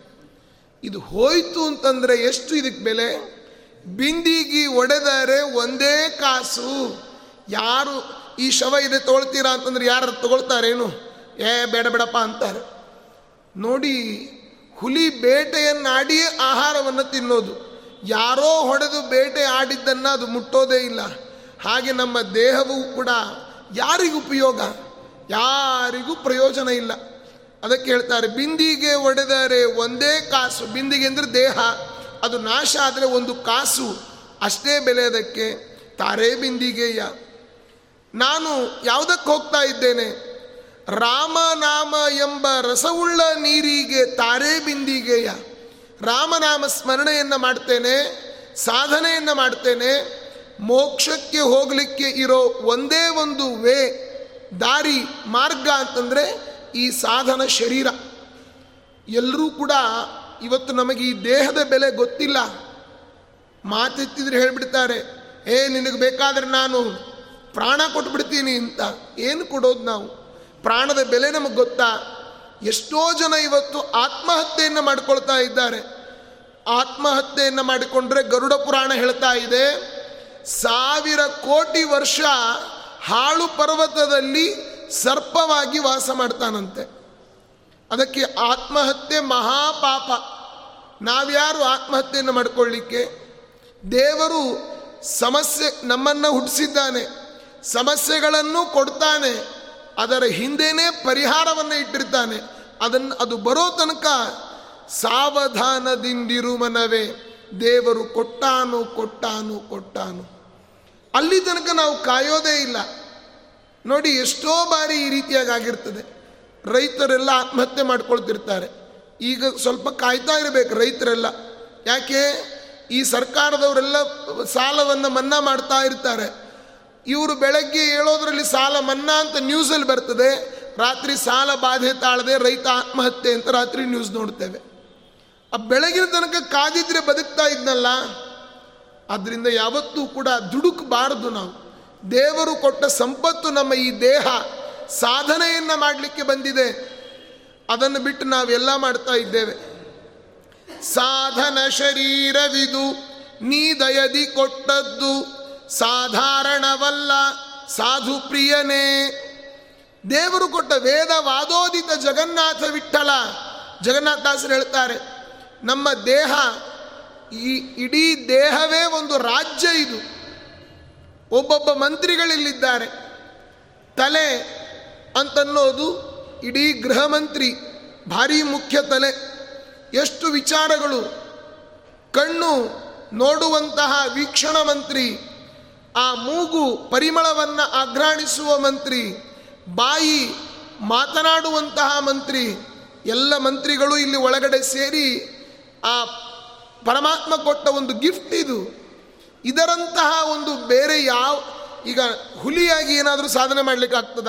ಇದು ಹೋಯಿತು ಅಂತಂದರೆ ಎಷ್ಟು ಇದಕ್ಕೆ ಬೆಲೆ? ಬಿಂದಿಗಿ ಒಡೆದರೆ ಒಂದೇ ಕಾಸು. ಯಾರು ಈ ಶವ ಇದೆ ತೊಗೊಳ್ತೀರಾ ಅಂತಂದ್ರೆ ಯಾರು ತಗೊಳ್ತಾರೇನು? ಏ, ಬೇಡ, ಬೇಡಪ್ಪ ಅಂತಾರೆ. ನೋಡಿ, ಹುಲಿ ಬೇಟೆಯನ್ನಾಡಿ ಆಹಾರವನ್ನು ತಿನ್ನೋದು. ಯಾರೋ ಹೊಡೆದು ಬೇಟೆ ಆಡಿದ್ದನ್ನು ಅದು ಮುಟ್ಟೋದೇ ಇಲ್ಲ. ಹಾಗೆ ನಮ್ಮ ದೇಹವೂ ಕೂಡ ಯಾರಿಗೂ ಉಪಯೋಗ? ಯಾರಿಗೂ ಪ್ರಯೋಜನ ಇಲ್ಲ. ಅದಕ್ಕೆ ಹೇಳ್ತಾರೆ, ಬಿಂದಿಗೆ ಒಡೆದರೆ ಒಂದೇ ಕಾಸು. ಬಿಂದಿಗೆ ಅಂದರೆ ದೇಹ. ಅದು ನಾಶ ಆದರೆ ಒಂದು ಕಾಸು. ಅಷ್ಟೇ ಬೆಲೆ ಅದಕ್ಕೆ. ತಾರೇ ಬಿಂದಿಗೆಯ, ನಾನು ಯಾವುದಕ್ಕೆ ಹೋಗ್ತಾ ಇದ್ದೇನೆ? ರಾಮನಾಮ ಎಂಬ ರಸವುಳ್ಳ ನೀರಿಗೆ ತಾರೆ ಬಿಂದಿಗೆಯ ರಾಮನಾಮ ಸ್ಮರಣೆಯನ್ನು ಮಾಡ್ತೇನೆ, ಸಾಧನೆಯನ್ನು ಮಾಡ್ತೇನೆ. ಮೋಕ್ಷಕ್ಕೆ ಹೋಗಲಿಕ್ಕೆ ಇರೋ ಒಂದೇ ಒಂದು ವೇ, ದಾರಿ, ಮಾರ್ಗ ಅಂತಂದರೆ ಈ ಸಾಧನ ಶರೀರ. ಎಲ್ಲರೂ ಕೂಡ ಇವತ್ತು ನಮಗೆ ಈ ದೇಹದ ಬೆಲೆ ಗೊತ್ತಿಲ್ಲ. ಮಾತೆತ್ತಿದ್ರೆ ಹೇಳಿಬಿಡ್ತಾರೆ, ಏ, ನಿನಗೆ ಬೇಕಾದರೆ ನಾನು ಪ್ರಾಣ ಕೊಟ್ಬಿಡ್ತೀನಿ ಅಂತ. ಏನು ಕೊಡೋದು ನಾವು? ಪ್ರಾಣದ ಬೆಲೆ ನಮಗೆ ಗೊತ್ತಾ? ಎಷ್ಟೋ ಜನ ಇವತ್ತು ಆತ್ಮಹತ್ಯೆಯನ್ನು ಮಾಡಿಕೊಳ್ತಾ ಇದ್ದಾರೆ. ಆತ್ಮಹತ್ಯೆಯನ್ನು ಮಾಡಿಕೊಂಡ್ರೆ ಗರುಡ ಪುರಾಣ ಹೇಳ್ತಾ ಇದೆ, ಸಾವಿರ ಕೋಟಿ ವರ್ಷ ಹಾಳು ಪರ್ವತದಲ್ಲಿ ಸರ್ಪವಾಗಿ ವಾಸ ಮಾಡ್ತಾನಂತೆ. ಅದಕ್ಕೆ ಆತ್ಮಹತ್ಯೆ ಮಹಾಪಾಪ. ನಾವ್ಯಾರು ಆತ್ಮಹತ್ಯೆಯನ್ನು ಮಾಡಿಕೊಳ್ಳಿಕ್ಕೆ ದೇವರು ಸಮಸ್ಯೆ ನಮ್ಮನ್ನು ಹುಟ್ಟಿಸಿದ್ದಾನೆ ಸಮಸ್ಯೆಗಳನ್ನು ಕೊಡ್ತಾನೆ. ಅದರ ಹಿಂದೆನೇ ಪರಿಹಾರವನ್ನು ಇಟ್ಟಿರ್ತಾನೆ. ಅದನ್ನು ಅದು ಬರೋ ತನಕ ಸಾವಧಾನದಿಂದಿರು ಮನವೇ ದೇವರು ಕೊಟ್ಟಾನು ಕೊಟ್ಟಾನು ಕೊಟ್ಟಾನು. ಅಲ್ಲಿ ತನಕ ನಾವು ಕಾಯೋದೇ ಇಲ್ಲ. ನೋಡಿ, ಎಷ್ಟೋ ಬಾರಿ ಈ ರೀತಿಯಾಗಿ ಆಗಿರ್ತದೆ. ರೈತರೆಲ್ಲ ಆತ್ಮಹತ್ಯೆ ಮಾಡ್ಕೊಳ್ತಿರ್ತಾರೆ. ಈಗ ಸ್ವಲ್ಪ ಕಾಯ್ತಾ ಇರಬೇಕು ರೈತರೆಲ್ಲ. ಯಾಕೆ? ಈ ಸರ್ಕಾರದವರೆಲ್ಲ ಸಾಲವನ್ನು ಮನ್ನಾ ಮಾಡ್ತಾ ಇರ್ತಾರೆ. ಇವರು ಬೆಳಗ್ಗೆ ಹೇಳೋದ್ರಲ್ಲಿ ಸಾಲ ಮನ್ನಾ ಅಂತ ನ್ಯೂಸಲ್ಲಿ ಬರ್ತದೆ. ರಾತ್ರಿ ಸಾಲ ಬಾಧೆ ತಾಳದೆ ರೈತ ಆತ್ಮಹತ್ಯೆ ಅಂತ ರಾತ್ರಿ ನ್ಯೂಸ್ ನೋಡ್ತೇವೆ. ಆ ಬೆಳಗಿನ ತನಕ ಕಾದಿದ್ರೆ ಬದುಕ್ತಾ ಇದ್ನಲ್ಲ. ಅದರಿಂದ ಯಾವತ್ತೂ ಕೂಡ ದುಡುಕಬಾರದು ನಾವು. ದೇವರು ಕೊಟ್ಟ ಸಂಪತ್ತು ನಮ್ಮ ಈ ದೇಹ ಸಾಧನೆಯನ್ನು ಮಾಡಲಿಕ್ಕೆ ಬಂದಿದೆ. ಅದನ್ನು ಬಿಟ್ಟು ನಾವೆಲ್ಲ ಮಾಡ್ತಾ ಇದ್ದೇವೆ. ಸಾಧನ ಶರೀರವಿದು, ನೀ ದಯದಿ ಕೊಟ್ಟದ್ದು ಸಾಧಾರಣವಲ್ಲ, ಸಾಧು ಪ್ರಿಯನೇ. ದೇವರು ಕೊಟ್ಟ ವೇದ ವಾದೋದಿತ ಜಗನ್ನಾಥ ವಿಠಲ. ಜಗನ್ನಾಥದಾಸರು ಹೇಳ್ತಾರೆ, ನಮ್ಮ ದೇಹ, ಈ ಇಡೀ ದೇಹವೇ ಒಂದು ರಾಜ್ಯ ಇದು. ಒಬ್ಬೊಬ್ಬ ಮಂತ್ರಿಗಳಿಲ್ಲಿದ್ದಾರೆ. ತಲೆ ಅಂತನ್ನೋದು ಇಡೀ ಗೃಹ ಮಂತ್ರಿ, ಭಾರಿ ಮುಖ್ಯ ತಲೆ. ಎಷ್ಟು ವಿಚಾರಗಳು, ಕಣ್ಣು ನೋಡುವಂತಹ ವೀಕ್ಷಣ ಮಂತ್ರಿ ಆ ಮೂಗು ಪರಿಮಳವನ್ನು ಆಘ್ರಾಣಿಸುವ ಮಂತ್ರಿ, ಬಾಯಿ ಮಾತನಾಡುವಂತಹ ಮಂತ್ರಿ, ಎಲ್ಲ ಮಂತ್ರಿಗಳು ಇಲ್ಲಿ ಒಳಗಡೆ ಸೇರಿ ಆ ಪರಮಾತ್ಮ ಕೊಟ್ಟ ಒಂದು ಗಿಫ್ಟ್ ಇದು. ಇದರಂತಹ ಒಂದು ಬೇರೆ ಯಾವ, ಈಗ ಹುಲಿಯಾಗಿ ಏನಾದರೂ ಸಾಧನೆ ಮಾಡಲಿಕ್ಕೆ ಆಗ್ತದ?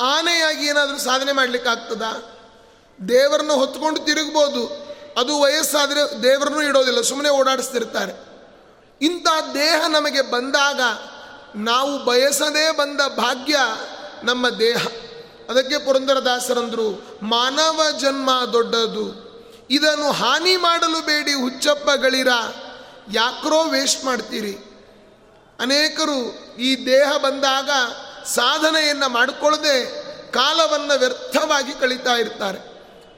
ಆನೆಯಾಗಿ ಏನಾದರೂ ಸಾಧನೆ ಮಾಡಲಿಕ್ಕೆ ಆಗ್ತದ? ದೇವರನ್ನು ಹೊತ್ಕೊಂಡು ತಿರುಗ್ಬೋದು. ಅದು ವಯಸ್ಸಾದರೆ ದೇವರನ್ನು ಇಡೋದಿಲ್ಲ ಸುಮ್ಮನೆ ಓಡಾಡಿಸ್ತಿರ್ತಾರೆ. ಇಂಥ ದೇಹ ನಮಗೆ ಬಂದಾಗ ನಾವು ಬಯಸದೇ ಬಂದ ಭಾಗ್ಯ ನಮ್ಮ ದೇಹ. ಅದಕ್ಕೆ ಪುರಂದರದಾಸರಂದರು, ಮಾನವ ಜನ್ಮ ದೊಡ್ಡದು. ಇದನ್ನು ಹಾನಿ ಮಾಡಲು ಬೇಡಿ ಹುಚ್ಚಪ್ಪಗಳಿರ ಯಾಕ್ರೋ ವೇಸ್ಟ್ ಮಾಡ್ತೀರಿ. ಅನೇಕರು ಈ ದೇಹ ಬಂದಾಗ ಸಾಧನೆಯನ್ನು ಮಾಡಿಕೊಳ್ಳದೆ ಕಾಲವನ್ನು ವ್ಯರ್ಥವಾಗಿ ಕಳೀತಾ ಇರ್ತಾರೆ.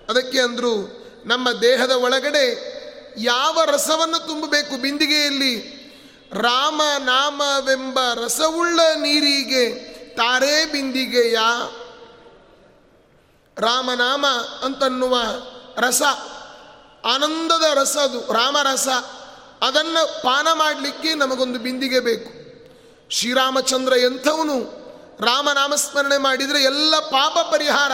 ಅದಕ್ಕೆ ಅಂದರು, ನಮ್ಮ ದೇಹದ ಒಳಗಡೆ ಯಾವ ರಸವನ್ನು ತುಂಬಬೇಕು ಬಿಂದಿಗೆಯಲ್ಲಿ? ರಾಮ ನಾಮವೆಂಬ ರಸವುಳ್ಳ ನೀರಿಗೆ ತಾರೆ ಬಿಂದಿಗೆಯ ರಾಮನಾಮ ಅಂತನ್ನುವ ರಸ, ಆನಂದದ ರಸ ಅದು, ರಾಮರಸ. ಅದನ್ನು ಪಾನ ಮಾಡಲಿಕ್ಕೆ ನಮಗೊಂದು ಬಿಂದಿಗೆ ಬೇಕು. ಶ್ರೀರಾಮಚಂದ್ರ ಎಂಥವನು? ರಾಮನಾಮಸ್ಮರಣೆ ಮಾಡಿದರೆ ಎಲ್ಲ ಪಾಪ ಪರಿಹಾರ.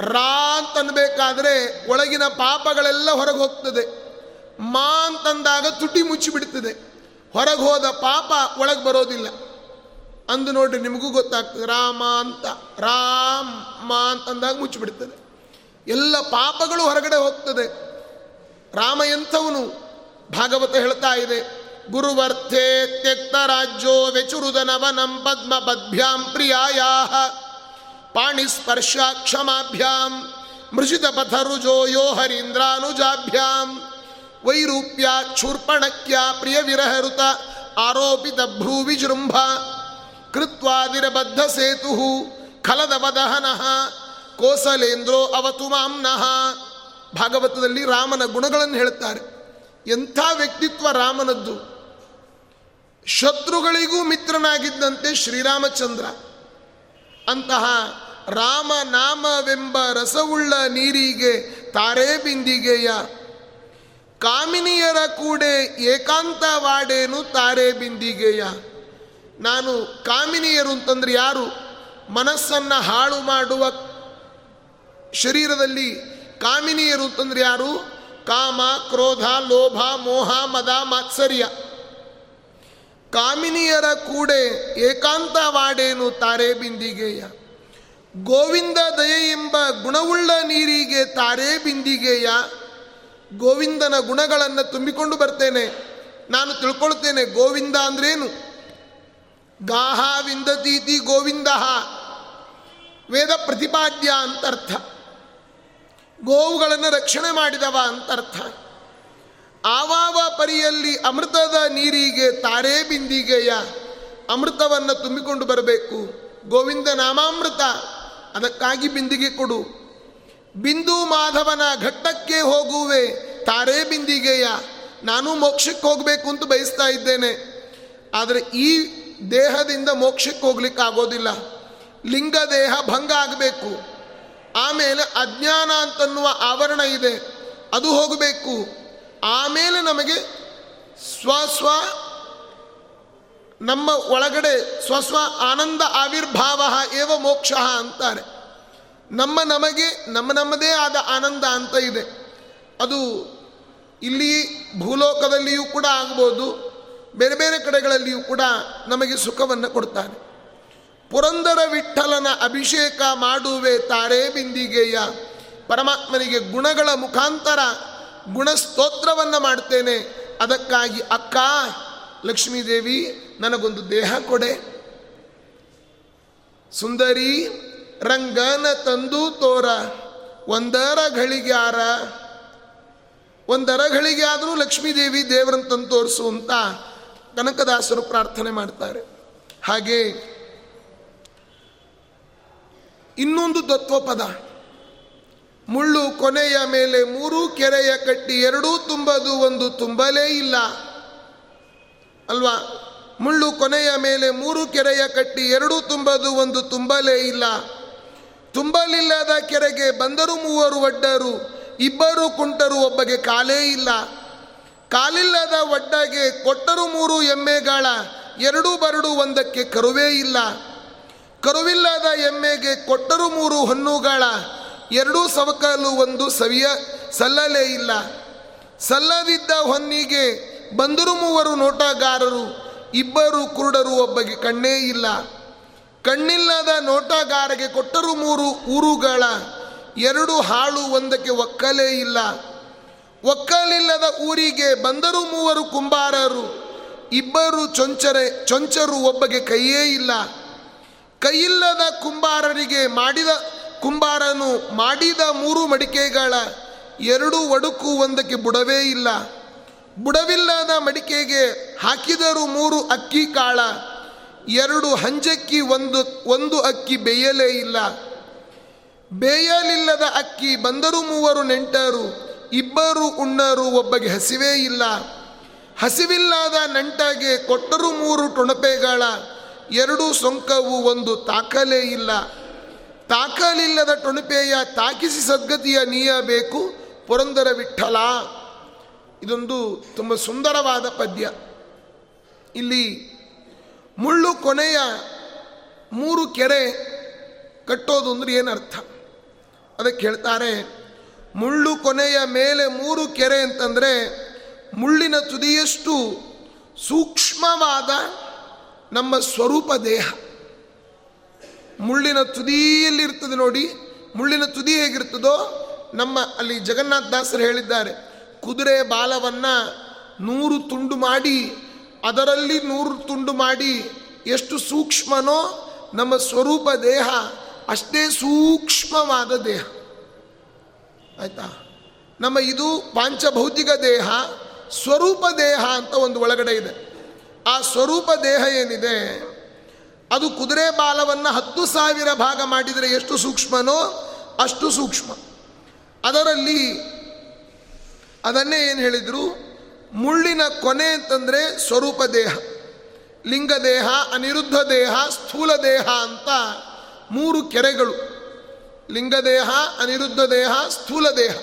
ರಾ ಅಂತನ್ಬೇಕಾದ್ರೆ ಒಳಗಿನ ಪಾಪಗಳೆಲ್ಲ ಹೊರಗೆ ಹೋಗ್ತದೆ. ಮಾ ಅಂತಂದಾಗ ತುಟಿ ಮುಚ್ಚಿಬಿಡ್ತದೆ ಹೊರಗೆ ಹೋದ ಪಾಪ ಒಳಗೆ ಬರೋದಿಲ್ಲ. ಅಂದು ನೋಡ್ರಿ ನಿಮಗೂ ಗೊತ್ತಾಗ್ತದೆ, ರಾಮ ಅಂತ, ರಾಮ್, ಮಾ ಅಂತಂದಾಗ ಮುಚ್ಚಿಬಿಡ್ತದೆ ಎಲ್ಲ ಪಾಪಗಳು ಹೊರಗಡೆ ಹೋಗ್ತದೆ. ರಾಮ ಎಂಥವನು? ಭಾಗವತ ಹೇಳ್ತಾ ಇದೆ ಗುರುವರ್ಥೆ ತ್ಯಕ್ತ ರಾಜ್ಯೋ ವೆಚುರುದನವನಂ ಪದ್ಮ ಪದ್ಭ್ಯಾಂ ಪ್ರಿಯಾಯಾ ಪಾಣಿಸ್ಪರ್ಶ ಕ್ಷಮಾಭ್ಯಾಂ ಮೃಷಿತ ಪಥರುಜೋ ಯೋ ಹರೀಂದ್ರಾನುಜಾಭ್ಯಾಂ ವೈರೂಪ್ಯ ಕ್ಷೂರ್ಪಣಕ್ಯ ಪ್ರಿಯ ವಿರಹರುತ ಆರೋಪಿತ ಭ್ರೂ ವಿಜೃಂಭ ಕೃತ್ವಾದಿರಬದ್ಧ ಸೇತು ಖಲದವದಹನಃ, ಕೋಸಲೇಂದ್ರೋ ಅವತು ಮಾಂನಃ ಭಾಗವತದಲ್ಲಿ ರಾಮನ ಗುಣಗಳನ್ನು ಹೇಳುತ್ತಾರೆ. ಎಂಥ ವ್ಯಕ್ತಿತ್ವ ರಾಮನದ್ದು? ಶತ್ರುಗಳಿಗೂ ಮಿತ್ರನಾಗಿದ್ದಂತೆ ಶ್ರೀರಾಮಚಂದ್ರ ಅಂತಹ ರಾಮ ನಾಮವೆಂಬ ರಸವುಳ್ಳ ನೀರಿಗೆ ತಾರೆ ಬಿಂದಿಗೆಯ. ಕಾಮಿನಿಯರ ಕೂಡೆ ಏಕಾಂತವಾಡೇನು ತಾರೆ ಬಿಂದಿಗೆಯ. ನಾನು ಕಾಮಿನಿಯರು ಅಂತಂದ್ರೆ ಯಾರು? ಮನಸ್ಸನ್ನು ಹಾಳು ಮಾಡುವ ಶರೀರದಲ್ಲಿ ಕಾಮಿನಿಯರು ಅಂತಂದ್ರೆ ಯಾರು? ಕಾಮ, ಕ್ರೋಧ, ಲೋಭ, ಮೋಹ, ಮದ, ಮಾತ್ಸರ್ಯ. ಕಾಮಿನಿಯರ ಕೂಡೆ ಏಕಾಂತವಾಡೇನು ತಾರೆ ಬಿಂದಿಗೆಯ. ಗೋವಿಂದ ದಯೆ ಎಂಬ ಗುಣವುಳ್ಳ ನೀರಿಗೆ ತಾರೆ ಬಿಂದಿಗೆಯ. ಗೋವಿಂದನ ಗುಣಗಳನ್ನು ತುಂಬಿಕೊಂಡು ಬರ್ತೇನೆ. ನಾನು ತಿಳ್ಕೊಳ್ತೇನೆ ಗೋವಿಂದ ಅಂದ್ರೇನು? ಗಾಹ ವಿಂದತೀತಿ ಗೋವಿಂದ. ವೇದ ಪ್ರತಿಪಾದ್ಯ ಅಂತರ್ಥ. ಗೋವುಗಳನ್ನು ರಕ್ಷಣೆ ಮಾಡಿದವ ಅಂತರ್ಥ. ಆವಾವ ಪರಿಯಲ್ಲಿ ಅಮೃತದ ನೀರಿಗೆ ತಾರೇ ಬಿಂದಿಗೆಯ ಅಮೃತವನ್ನು ತುಂಬಿಕೊಂಡು ಬರಬೇಕು. ಗೋವಿಂದ ನಾಮಾಮೃತ, ಅದಕ್ಕಾಗಿ ಬಿಂದಿಗೆ ಕೊಡು. ಬಿಂದು ಮಾಧವನ ಘಟ್ಟಕ್ಕೆ ಹೋಗುವೆ, ತಾರೇ ಬಿಂದಿಗೆಯ. ನಾನು ಮೋಕ್ಷಕ್ಕೆ ಹೋಗಬೇಕು ಅಂತ ಬಯಸ್ತಾ ಇದ್ದೇನೆ. ಆದರೆ ಈ ದೇಹದಿಂದ ಮೋಕ್ಷಕ್ಕೆ ಹೋಗ್ಲಿಕ್ಕೆ ಆಗೋದಿಲ್ಲ. ಲಿಂಗ ದೇಹ ಭಂಗ ಆಗಬೇಕು. ಆಮೇಲೆ ಅಜ್ಞಾನ ಅಂತನ್ನುವ ಆವರಣ ಇದೆ. ಅದು ಹೋಗಬೇಕು. ಆಮೇಲೆ ನಮಗೆ ಸ್ವಸ್ವ ನಮ್ಮ ಒಳಗಡೆ ಸ್ವಸ್ವ ಆನಂದ ಆವಿರ್ಭಾವ ಏವ ಮೋಕ್ಷ ಅಂತಾರೆ. ನಮ್ಮ ನಮಗೆ, ನಮ್ಮ ನಮ್ಮದೇ ಆದ ಆನಂದ ಅಂತ ಇದೆ. ಅದು ಇಲ್ಲಿ ಭೂಲೋಕದಲ್ಲಿಯೂ ಕೂಡ ಆಗ್ಬೋದು, ಬೇರೆ ಬೇರೆ ಕಡೆಗಳಲ್ಲಿಯೂ ಕೂಡ ನಮಗೆ ಸುಖವನ್ನು ಕೊಡ್ತಾನೆ ಪುರಂದರ ವಿಠಲನ ಅಭಿಷೇಕ ಮಾಡುವೆ ತಾರೆ ಬಿಂದಿಗೆಯ. ಪರಮಾತ್ಮನಿಗೆ ಗುಣಗಳ ಮುಖಾಂತರ ಗುಣಸ್ತೋತ್ರವನ್ನು ಮಾಡ್ತೇನೆ. ಅದಕ್ಕಾಗಿ ಅಕ್ಕ, ಲಕ್ಷ್ಮೀದೇವಿ, ನನಗೊಂದು ದೇಹ ಕೊಡೆ. ಸುಂದರಿ, ರಂಗನ ತಂದು ತೋರ. ಒಂದರ ಘಳಿಗ್ಯಾರ ಒಂದರ ಘಳಿಗೆ ಆದರೂ ಲಕ್ಷ್ಮೀದೇವಿ ದೇವರನ್ನು ತಂದು ತೋರಿಸು ಅಂತ ಕನಕದಾಸರು ಪ್ರಾರ್ಥನೆ ಮಾಡ್ತಾರೆ. ಹಾಗೆ ಇನ್ನೊಂದು ತತ್ವಪದ. ಮುಳ್ಳು ಕೊನೆಯ ಮೇಲೆ ಮೂರು, ಕೆರೆಯ ಕಟ್ಟಿ ಎರಡೂ ತುಂಬದು ಒಂದು ತುಂಬಲೇ ಇಲ್ಲ. ಅಲ್ವಾ? ಮುಳ್ಳು ಕೊನೆಯ ಮೇಲೆ ಮೂರು, ಕೆರೆಯ ಕಟ್ಟಿ ಎರಡೂ ತುಂಬದು ಒಂದು ತುಂಬಲೇ ಇಲ್ಲ. ತುಂಬಲಿಲ್ಲದ ಕೆರೆಗೆ ಬಂದರು ಮೂವರು ಒಡ್ಡರು, ಇಬ್ಬರು ಕುಂಟರು ಒಬ್ಬಗೆ ಕಾಲೇ ಇಲ್ಲ. ಕಾಲಿಲ್ಲದ ಒಡ್ಡಗೆ ಕೊಟ್ಟರು ಮೂರು ಎಮ್ಮೆಗಾಳ, ಎರಡು ಬರಡು ಒಂದಕ್ಕೆ ಕರುವೇ ಇಲ್ಲ. ಕರುವಿಲ್ಲದ ಎಮ್ಮೆಗೆ ಕೊಟ್ಟರು ಮೂರು ಹೊನ್ನುಗಳ ಎರಡೂ ಸವಕಲು ಒಂದು ಸವಿಯ ಸಲ್ಲಲೇ ಇಲ್ಲ. ಸಲ್ಲದಿದ್ದ ಹೊನ್ನಿಗೆ ಬಂದರು ಮೂವರು ನೋಟಗಾರರು, ಇಬ್ಬರು ಕುರುಡರು ಒಬ್ಬಗೆ ಕಣ್ಣೇ ಇಲ್ಲ. ಕಣ್ಣಿಲ್ಲದ ನೋಟಗಾರಗೆ ಕೊಟ್ಟರು ಮೂರು ಊರುಗಳ, ಎರಡು ಹಾಳು ಒಂದಕ್ಕೆ ಒಕ್ಕಲೇ ಇಲ್ಲ. ಒಕ್ಕಲಿಲ್ಲದ ಊರಿಗೆ ಬಂದರು ಮೂವರು ಕುಂಬಾರರು, ಇಬ್ಬರು ಚೊಂಚರೆ, ಚೊಂಚರು ಒಬ್ಬಗೆ ಕೈಯೇ ಇಲ್ಲ. ಕೈಯಿಲ್ಲದ ಕುಂಬಾರರಿಗೆ ಮಾಡಿದ ಕುಂಬಾರನು ಮಾಡಿದ ಮೂರು ಮಡಿಕೆಗಳ ಎರಡು ಒಡುಕು ಒಂದಕ್ಕೆ ಬುಡವೇ ಇಲ್ಲ. ಬುಡವಿಲ್ಲದ ಮಡಿಕೆಗೆ ಹಾಕಿದರು ಮೂರು ಅಕ್ಕಿ ಕಾಳ, ಎರಡು ಹಂಜಕ್ಕಿ ಒಂದು ಒಂದು ಅಕ್ಕಿ ಬೇಯಲೇ ಇಲ್ಲ. ಬೇಯಲಿಲ್ಲದ ಅಕ್ಕಿ ಬಂದರು ಮೂವರು ನೆಂಟರು, ಇಬ್ಬರು ಉಣ್ಣರು, ಒಬ್ಬಗೆ ಹಸಿವೇ ಇಲ್ಲ. ಹಸಿವಿಲ್ಲದ ನಂಟಗೆ ಕೊಟ್ಟರು ಮೂರು ಟೊಣಪೆಗಳ, ಎರಡು ಸೊಂಕವು ಒಂದು ತಾಕಲೇ ಇಲ್ಲ. ತಾಕಲಿಲ್ಲದ ಟೊಣಪೆಯ ತಾಕಿಸಿ ಸದ್ಗತಿಯ ನೀಯಬೇಕು, ಪುರಂದರ ವಿಠಲ. ಇದೊಂದು ತುಂಬ ಸುಂದರವಾದ ಪದ್ಯ. ಇಲ್ಲಿ ಮುಳ್ಳು ಕೊನೆಯ ಮೂರು ಕೆರೆ ಕಟ್ಟೋದು ಅಂದ್ರೆ ಏನರ್ಥ ಅದಕ್ಕೆ ಹೇಳ್ತಾರೆ, ಮುಳ್ಳು ಕೊನೆಯ ಮೇಲೆ ಮೂರು ಕೆರೆ ಅಂತಂದರೆ ಮುಳ್ಳಿನ ತುದಿಯಷ್ಟು ಸೂಕ್ಷ್ಮವಾದ ನಮ್ಮ ಸ್ವರೂಪ ದೇಹ. ಮುಳ್ಳಿನ ತುದಿಯಲ್ಲಿರ್ತದೆ ನೋಡಿ, ಮುಳ್ಳಿನ ತುದಿ ಹೇಗಿರ್ತದೋ, ನಮ್ಮ ಅಲ್ಲಿ ಜಗನ್ನಾಥ ದಾಸರು ಹೇಳಿದ್ದಾರೆ, ಕುದುರೆ ಬಾಲವನ್ನು ನೂರು ತುಂಡು ಮಾಡಿ, ಅದರಲ್ಲಿ ನೂರು ತುಂಡು ಮಾಡಿ ಎಷ್ಟು ಸೂಕ್ಷ್ಮನೋ ನಮ್ಮ ಸ್ವರೂಪ ದೇಹ, ಅಷ್ಟೇ ಸೂಕ್ಷ್ಮವಾದ ದೇಹ. ಆಯ್ತಾ? ನಮ್ಮ ಇದು ಪಾಂಚಭೌತಿಕ ದೇಹ, ಸ್ವರೂಪ ದೇಹ ಅಂತ ಒಂದು ಒಳಗಡೆ ಇದೆ. ಆ ಸ್ವರೂಪ ದೇಹ ಏನಿದೆ? ಅದು ಕುದುರೆ ಬಾಲವನ್ನು ಹತ್ತು ಸಾವಿರ ಭಾಗ ಮಾಡಿದರೆ ಎಷ್ಟು ಸೂಕ್ಷ್ಮನೋ ಅಷ್ಟು ಸೂಕ್ಷ್ಮ. ಅದರಲ್ಲಿ ಅದನ್ನೇ ಏನು ಹೇಳಿದರು? ಮುಳ್ಳಿನ ಕೊನೆ ಅಂತಂದರೆ ಸ್ವರೂಪ ದೇಹ. ಲಿಂಗ ದೇಹ, ಅನಿರುದ್ಧ ದೇಹ, ಸ್ಥೂಲ ದೇಹ ಅಂತ ಮೂರು ಕೆರೆಗಳು. ಲಿಂಗ ದೇಹ, ಅನಿರುದ್ಧ ದೇಹ, ಸ್ಥೂಲ ದೇಹ.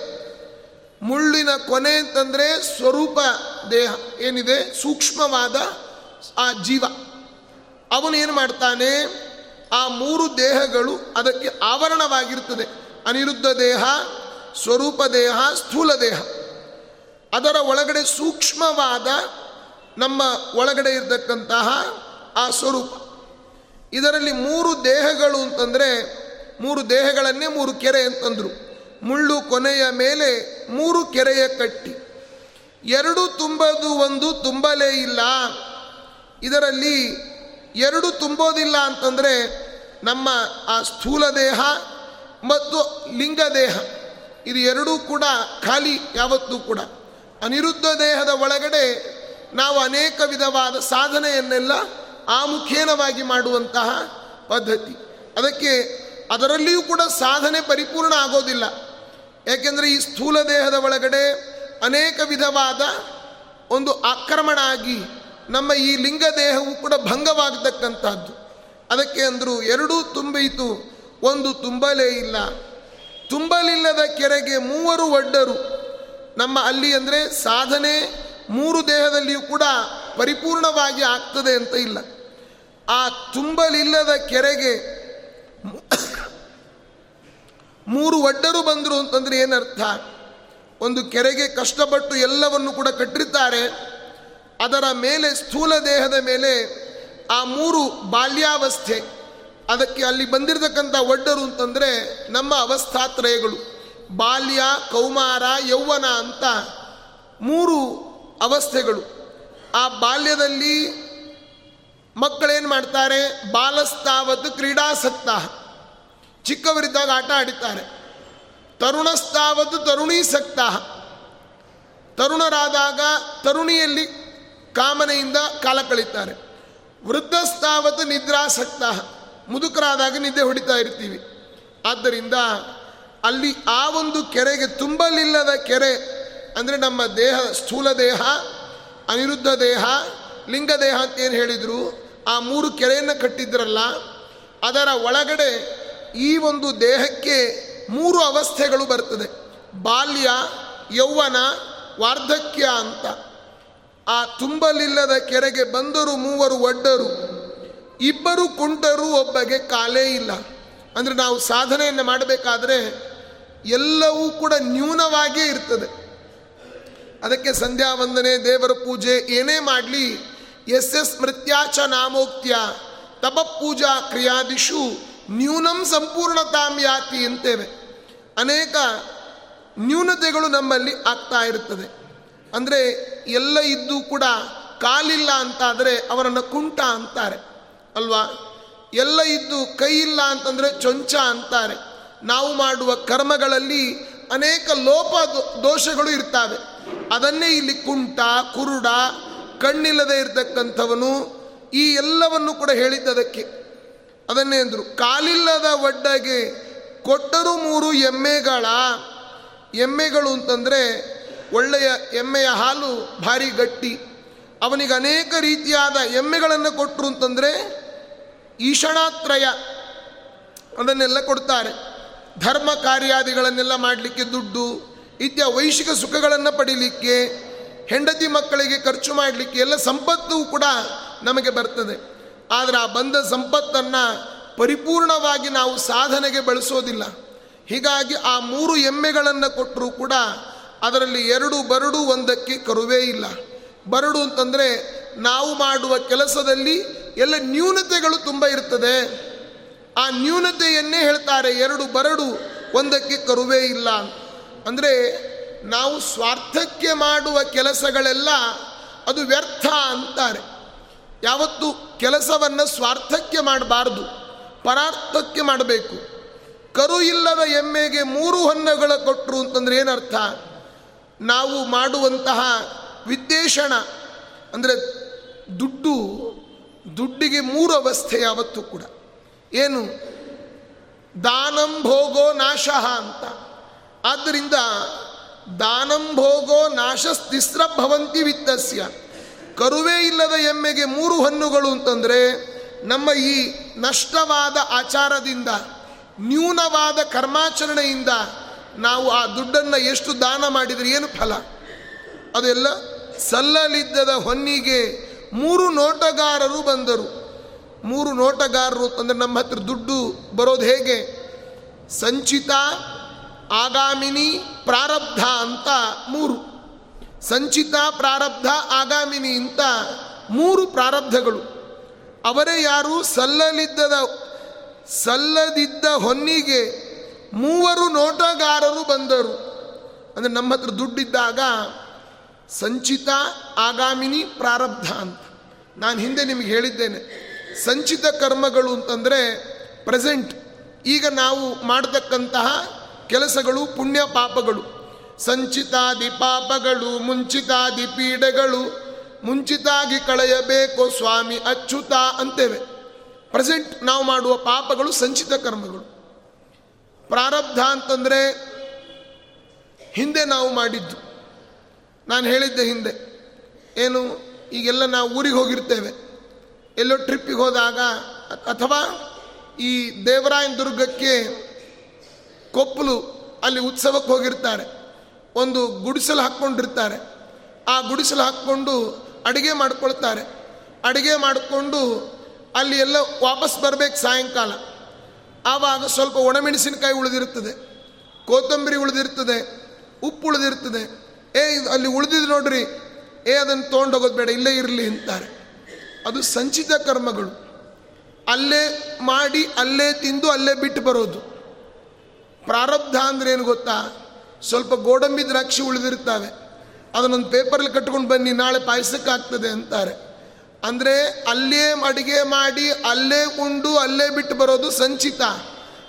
ಮುಳ್ಳಿನ ಕೊನೆ ಅಂತಂದರೆ ಸ್ವರೂಪ ದೇಹ. ಏನಿದೆ? ಸೂಕ್ಷ್ಮವಾದ ಆ ಜೀವ. ಅವನು ಏನು ಮಾಡ್ತಾನೆ? ಆ ಮೂರು ದೇಹಗಳು ಅದಕ್ಕೆ ಆವರಣವಾಗಿರ್ತದೆ ಅನಿರುದ್ಧ ದೇಹ, ಸ್ವರೂಪ ದೇಹ, ಸ್ಥೂಲ ದೇಹ. ಅದರ ಒಳಗಡೆ ಸೂಕ್ಷ್ಮವಾದ ನಮ್ಮ ಒಳಗಡೆ ಇರತಕ್ಕಂತಹ ಆ ಸ್ವರೂಪ. ಇದರಲ್ಲಿ ಮೂರು ದೇಹಗಳು ಅಂತಂದರೆ, ಮೂರು ದೇಹಗಳನ್ನೇ ಮೂರು ಕೆರೆ ಅಂತಂದರು. ಮುಳ್ಳು ಕೊನೆಯ ಮೇಲೆ ಮೂರು ಕೆರೆಯ ಕಟ್ಟಿ. ಎರಡು ತುಂಬದು ಒಂದು ತುಂಬಲೇ ಇಲ್ಲ. ಇದರಲ್ಲಿ ಎರಡು ತುಂಬೋದಿಲ್ಲ ಅಂತಂದರೆ ನಮ್ಮ ಆ ಸ್ಥೂಲ ದೇಹ ಮತ್ತು ಲಿಂಗ ದೇಹ, ಇದು ಎರಡೂ ಕೂಡ ಖಾಲಿ, ಯಾವತ್ತೂ ಕೂಡ. ಅನಿರುದ್ಧ ದೇಹದ ಒಳಗಡೆ ನಾವು ಅನೇಕ ವಿಧವಾದ ಸಾಧನೆಯನ್ನೆಲ್ಲ ಆಮುಖೇನವಾಗಿ ಮಾಡುವಂತಹ ಪದ್ಧತಿ. ಅದಕ್ಕೆ ಅದರಲ್ಲಿಯೂ ಕೂಡ ಸಾಧನೆ ಪರಿಪೂರ್ಣ ಆಗೋದಿಲ್ಲ. ಏಕೆಂದರೆ ಈ ಸ್ಥೂಲ ದೇಹದ ಒಳಗಡೆ ಅನೇಕ ವಿಧವಾದ ಒಂದು ಆಕ್ರಮಣ ಆಗಿ ನಮ್ಮ ಈ ಲಿಂಗ ದೇಹವು ಕೂಡ ಭಂಗವಾಗತಕ್ಕಂಥದ್ದು ಅದಕ್ಕೆ ಅಂದರು ಎರಡೂ ತುಂಬಿತು, ಒಂದು ತುಂಬಲೇ ಇಲ್ಲ. ತುಂಬಲಿಲ್ಲದ ಕೆರೆಗೆ ಮೂವರು ಒಡ್ಡರು. ನಮ್ಮ ಅಲ್ಲಿ ಅಂದರೆ ಸಾಧನೆ ಮೂರು ದೇಹದಲ್ಲಿಯೂ ಕೂಡ ಪರಿಪೂರ್ಣವಾಗಿ ಆಗ್ತದೆ ಅಂತ ಇಲ್ಲ. ಆ ತುಂಬಲಿಲ್ಲದ ಕೆರೆಗೆ ಮೂರು ಒಡ್ಡರು ಬಂದರು ಅಂತಂದರೆ ಏನರ್ಥ? ಒಂದು ಕೆರೆಗೆ ಕಷ್ಟಪಟ್ಟು ಎಲ್ಲವನ್ನು ಕೂಡ ಕಟ್ಟಿರ್ತಾರೆ. ಅದರ ಮೇಲೆ ಸ್ಥೂಲ ದೇಹದ ಮೇಲೆ ಆ ಮೂರು ಬಾಲ್ಯಾವಸ್ಥೆ, ಅದಕ್ಕೆ ಅಲ್ಲಿ ಬಂದಿರತಕ್ಕಂಥ ಒಡ್ಡರು ಅಂತಂದರೆ ನಮ್ಮ ಅವಸ್ಥಾತ್ರಯಗಳು. ಬಾಲ್ಯ, ಕೌಮಾರ, ಯೌವನ ಅಂತ ಮೂರು ಅವಸ್ಥೆಗಳು. ಆ ಬಾಲ್ಯದಲ್ಲಿ ಮಕ್ಕಳೇನು ಮಾಡ್ತಾರೆ? ಬಾಲಸ್ತಾವತ್ ಕ್ರೀಡಾಸಕ್ತ. ಚಿಕ್ಕವರಿದ್ದಾಗ ಆಟ ಆಡುತ್ತಾರೆ ತರುಣಸ್ತಾವತ್ ತರುಣೀಸಕ್ತ. ತರುಣರಾದಾಗ ತರುಣಿಯಲ್ಲಿ ಕಾಮನೆಯಿಂದ ಕಾಲ ಕಳೀತಾರೆ. ವೃದ್ಧಸ್ತಾವತ್ತು ನಿದ್ರಾಸಕ್ತ. ಮುದುಕರಾದಾಗ ನಿದ್ದೆ ಹೊಡಿತಾ ಇರ್ತೀವಿ. ಆದ್ದರಿಂದ ಅಲ್ಲಿ ಆ ಒಂದು ಕೆರೆಗೆ ತುಂಬಲಿಲ್ಲದ ಕೆರೆ ಅಂದರೆ ನಮ್ಮ ದೇಹ, ಸ್ಥೂಲ ದೇಹ, ಅನಿರುದ್ಧ ದೇಹ, ಲಿಂಗ ದೇಹ ಅಂತ ಏನು ಹೇಳಿದರು, ಆ ಮೂರು ಕೆರೆಯನ್ನು ಕಟ್ಟಿದ್ರಲ್ಲ, ಅದರ ಒಳಗಡೆ ಈ ಒಂದು ದೇಹಕ್ಕೆ ಮೂರು ಅವಸ್ಥೆಗಳು ಬರ್ತದೆ. ಬಾಲ್ಯ, ಯೌವನ, ವಾರ್ಧಕ್ಯ ಅಂತ. ಆ ತುಂಬಲಿಲ್ಲದ ಕೆರೆಗೆ ಬಂದರು ಮೂವರು ಒಡ್ಡರು. ಇಬ್ಬರು ಕುಂಟರು ಒಬ್ಬಗೆ ಕಾಲೇ ಇಲ್ಲ. ಅಂದರೆ ನಾವು ಸಾಧನೆಯನ್ನು ಮಾಡಬೇಕಾದ್ರೆ ಎಲ್ಲವೂ ಕೂಡ ನ್ಯೂನವಾಗಿಯೇ ಇರ್ತದೆ. ಅದಕ್ಕೆ ಸಂಧ್ಯಾ ವಂದನೆ, ದೇವರ ಪೂಜೆ, ಏನೇ ಮಾಡಲಿ ಎಸ್ ಎಸ್ ಮೃತ್ಯಾಚ ನಾಮೋಕ್ತ್ಯ, ತಪ ಪೂಜಾ ಕ್ರಿಯಾದಿಶು ನ್ಯೂನಂ ಸಂಪೂರ್ಣತಾಂ ಯಾತಿ ಅಂತೇವೆ. ಅನೇಕ ನ್ಯೂನತೆಗಳು ನಮ್ಮಲ್ಲಿ ಆಗ್ತಾ ಇರುತ್ತದೆ ಅಂದರೆ ಎಲ್ಲ ಇದ್ದು ಕೂಡ ಕಾಲಿಲ್ಲ ಅಂತಾದರೆ ಅವರನ್ನು ಕುಂಟ ಅಂತಾರೆ, ಅಲ್ವಾ? ಎಲ್ಲ ಇದ್ದು ಕೈ ಇಲ್ಲ ಅಂತಂದರೆ ಚೊಂಚ ಅಂತಾರೆ. ನಾವು ಮಾಡುವ ಕರ್ಮಗಳಲ್ಲಿ ಅನೇಕ ಲೋಪ ದೋಷಗಳು ಇರ್ತವೆ. ಅದನ್ನೇ ಇಲ್ಲಿ ಕುಂಟ, ಕುರುಡ, ಕಣ್ಣಿಲ್ಲದೆ ಇರತಕ್ಕಂಥವನು ಈ ಎಲ್ಲವನ್ನು ಕೂಡ ಹೇಳಿದ್ದದಕ್ಕೆ ಅದನ್ನೇ ಅಂದರು, ಕಾಲಿಲ್ಲದ ಒಡ್ಡಗೆ ಕೊಟ್ಟರು ಮೂರು ಎಮ್ಮೆಗಳ. ಎಮ್ಮೆಗಳು ಅಂತಂದರೆ ಒಳ್ಳೆಯ ಎಮ್ಮೆಯ ಹಾಲು ಭಾರಿ ಗಟ್ಟಿ. ಅವನಿಗೆ ಅನೇಕ ರೀತಿಯಾದ ಎಮ್ಮೆಗಳನ್ನು ಕೊಟ್ಟರು ಅಂತಂದರೆ ಈಶಣಾತ್ರಯ ಅದನ್ನೆಲ್ಲ ಕೊಡ್ತಾರೆ. ಧರ್ಮ ಕಾರ್ಯಾದಿಗಳನ್ನೆಲ್ಲ ಮಾಡಲಿಕ್ಕೆ ದುಡ್ಡು, ಇತ್ಯ ವೈಶಿಕ ಸುಖಗಳನ್ನು ಪಡೀಲಿಕ್ಕೆ, ಹೆಂಡತಿ ಮಕ್ಕಳಿಗೆ ಖರ್ಚು ಮಾಡಲಿಕ್ಕೆ ಎಲ್ಲ ಸಂಪತ್ತು ಕೂಡ ನಮಗೆ ಬರ್ತದೆ. ಆದರೆ ಆ ಬಂದ ಸಂಪತ್ತನ್ನು ಪರಿಪೂರ್ಣವಾಗಿ ನಾವು ಸಾಧನೆಗೆ ಬಳಸೋದಿಲ್ಲ. ಹೀಗಾಗಿ ಆ ಮೂರು ಎಮ್ಮೆಗಳನ್ನು ಕೊಟ್ಟರೂ ಕೂಡ ಅದರಲ್ಲಿ ಎರಡು ಬರಡು, ಒಂದಕ್ಕೆ ಕರುವೇ ಇಲ್ಲ. ಬರಡು ಅಂತಂದರೆ ನಾವು ಮಾಡುವ ಕೆಲಸದಲ್ಲಿ ಎಲ್ಲ ನ್ಯೂನತೆಗಳು ತುಂಬ ಇರ್ತದೆ. ಆ ನ್ಯೂನತೆಯನ್ನೇ ಹೇಳ್ತಾರೆ, ಎರಡು ಬರಡು, ಒಂದಕ್ಕೆ ಕರುವೇ ಇಲ್ಲ. ಅಂದರೆ ನಾವು ಸ್ವಾರ್ಥಕ್ಕೆ ಮಾಡುವ ಕೆಲಸಗಳೆಲ್ಲ ಅದು ವ್ಯರ್ಥ ಅಂತಾರೆ. ಯಾವತ್ತು ಕೆಲಸವನ್ನು ಸ್ವಾರ್ಥಕ್ಕೆ ಮಾಡಬಾರ್ದು, ಪರಾರ್ಥಕ್ಕೆ ಮಾಡಬೇಕು. ಕರು ಇಲ್ಲದ ಎಮ್ಮೆಗೆ ಮೂರು ಹೊನ್ನಗಳ ಕೊಟ್ಟರು ಅಂತಂದ್ರೆ ಏನರ್ಥ? ನಾವು ಮಾಡುವಂತಹ ವಿದ್ದೇಶಣ ಅಂದರೆ ದುಡ್ಡು, ದುಡ್ಡಿಗೆ ಮೂರು ಅವಸ್ಥೆ ಯಾವತ್ತೂ ಕೂಡ. ಏನು? ದಾನಂ ಭೋಗೋ ನಾಶ ಅಂತ. ಆದ್ದರಿಂದ ದಾನಂ ಭೋಗೋ ನಾಶ ಭವಂತಿ ವಿತ್ತಸ್ಯ. ಕರುವೇ ಇಲ್ಲದ ಎಮ್ಮೆಗೆ ಮೂರು ಹಣ್ಣುಗಳು ಅಂತಂದರೆ ನಮ್ಮ ಈ ನಷ್ಟವಾದ ಆಚಾರದಿಂದ, ನ್ಯೂನವಾದ ಕರ್ಮಾಚರಣೆಯಿಂದ ನಾವು ಆ ದುಡ್ಡನ್ನು ಎಷ್ಟು ದಾನ ಮಾಡಿದರೆ ಏನು ಫಲ? ಅದೆಲ್ಲ ಸಲ್ಲಲಿದ್ದದ ಹೊನ್ನಿಗೆ ಮೂರು ನೋಟಗಾರರು ಬಂದರು. ಮೂರು ನೋಟಗಾರರು ಅಂದರೆ ನಮ್ಮ ಹತ್ರ ದುಡ್ಡು ಬರೋದು ಹೇಗೆ? ಸಂಚಿತ, ಆಗಾಮಿನಿ, ಪ್ರಾರಬ್ಧ ಅಂತ ಮೂರು. ಸಂಚಿತ, ಪ್ರಾರಬ್ಧ, ಆಗಾಮಿನಿ ಅಂತ ಮೂರು ಪ್ರಾರಬ್ಧಗಳು. ಅವರೇ ಯಾರು? ಸಲ್ಲಲಿದ್ದದ, ಸಲ್ಲದಿದ್ದ ಹೊನ್ನಿಗೆ ಮೂವರು ನೋಟಗಾರರು ಬಂದರು. ಅಂದರೆ ನಮ್ಮ ಹತ್ರ ದುಡ್ಡಿದ್ದಾಗ ಸಂಚಿತ ಆಗಾಮಿನಿ ಪ್ರಾರಬ್ಧ ಅಂತ. ನಾನು ಹಿಂದೆ ನಿಮಗೆ ಹೇಳಿದ್ದೇನೆ. ಸಂಚಿತ ಕರ್ಮಗಳು ಅಂತಂದರೆ ಪ್ರೆಸೆಂಟ್. ಈಗ ನಾವು ಮಾಡತಕ್ಕಂತಹ ಕೆಲಸಗಳು ಪುಣ್ಯ ಪಾಪಗಳು. ಸಂಚಿತಾದಿ ಪಾಪಗಳು, ಮುಂಚಿತಾದಿ ಪೀಡೆಗಳು, ಮುಂಚಿತಾಗಿ ಕಳೆಯಬೇಕು ಸ್ವಾಮಿ ಅಚ್ಯುತ ಅಂತೇವೆ. ಪ್ರೆಸೆಂಟ್ ನಾವು ಮಾಡುವ ಪಾಪಗಳು ಸಂಚಿತ ಕರ್ಮಗಳು. ಪ್ರಾರಬ್ಧ ಅಂತಂದರೆ ಹಿಂದೆ ನಾವು ಮಾಡಿದ್ದು. ನಾನು ಹೇಳಿದ್ದೆ ಹಿಂದೆ. ಏನು, ಈಗೆಲ್ಲ ನಾವು ಊರಿಗೆ ಹೋಗಿರ್ತೇವೆ. ಎಲ್ಲೋ ಟ್ರಿಪ್ಪಿಗೆ ಹೋದಾಗ, ಅಥವಾ ಈ ದೇವರಾಯನ ದುರ್ಗಕ್ಕೆ ಕೊಪ್ಪಲು ಅಲ್ಲಿ ಉತ್ಸವಕ್ಕೆ ಹೋಗಿರ್ತಾರೆ. ಒಂದು ಗುಡಿಸಲು ಹಾಕ್ಕೊಂಡಿರ್ತಾರೆ. ಆ ಗುಡಿಸಲು ಹಾಕ್ಕೊಂಡು ಅಡುಗೆ ಮಾಡ್ಕೊಳ್ತಾರೆ. ಅಡುಗೆ ಮಾಡಿಕೊಂಡು ಅಲ್ಲಿ ಎಲ್ಲ ವಾಪಸ್ ಬರಬೇಕು ಸಾಯಂಕಾಲ. ಆವಾಗ ಸ್ವಲ್ಪ ಒಣಮೆಣಸಿನಕಾಯಿ ಉಳಿದಿರ್ತದೆ ಕೊತ್ತಂಬರಿ ಉಳಿದಿರ್ತದೆ ಉಪ್ಪು ಉಳಿದಿರ್ತದೆ ಏ ಅಲ್ಲಿ ಉಳಿದಿದ್ದು ನೋಡ್ರಿ. ಏ, ಅದನ್ನು ತೊಗೊಂಡೋಗೋದು ಬೇಡ, ಇಲ್ಲೇ ಇರಲಿ ಅಂತಾರೆ. ಅದು ಸಂಚಿತ ಕರ್ಮಗಳು. ಅಲ್ಲೇ ಮಾಡಿ, ಅಲ್ಲೇ ತಿಂದು, ಅಲ್ಲೇ ಬಿಟ್ಟು ಬರೋದು. ಪ್ರಾರಬ್ಧ ಅಂದ್ರೆ ಏನು ಗೊತ್ತಾ? ಸ್ವಲ್ಪ ಗೋಡಂಬಿ ದ್ರಾಕ್ಷಿ ಉಳಿದಿರ್ತಾವೆ ಅದನ್ನೊಂದು ಪೇಪರಲ್ಲಿ ಕಟ್ಕೊಂಡು ಬನ್ನಿ, ನಾಳೆ ಪಾಯಸಕ್ಕೆ ಅಂತಾರೆ. ಅಂದರೆ ಅಲ್ಲೇ ಅಡುಗೆ ಮಾಡಿ, ಅಲ್ಲೇ ಉಂಡು, ಅಲ್ಲೇ ಬಿಟ್ಟು ಬರೋದು ಸಂಚಿತ.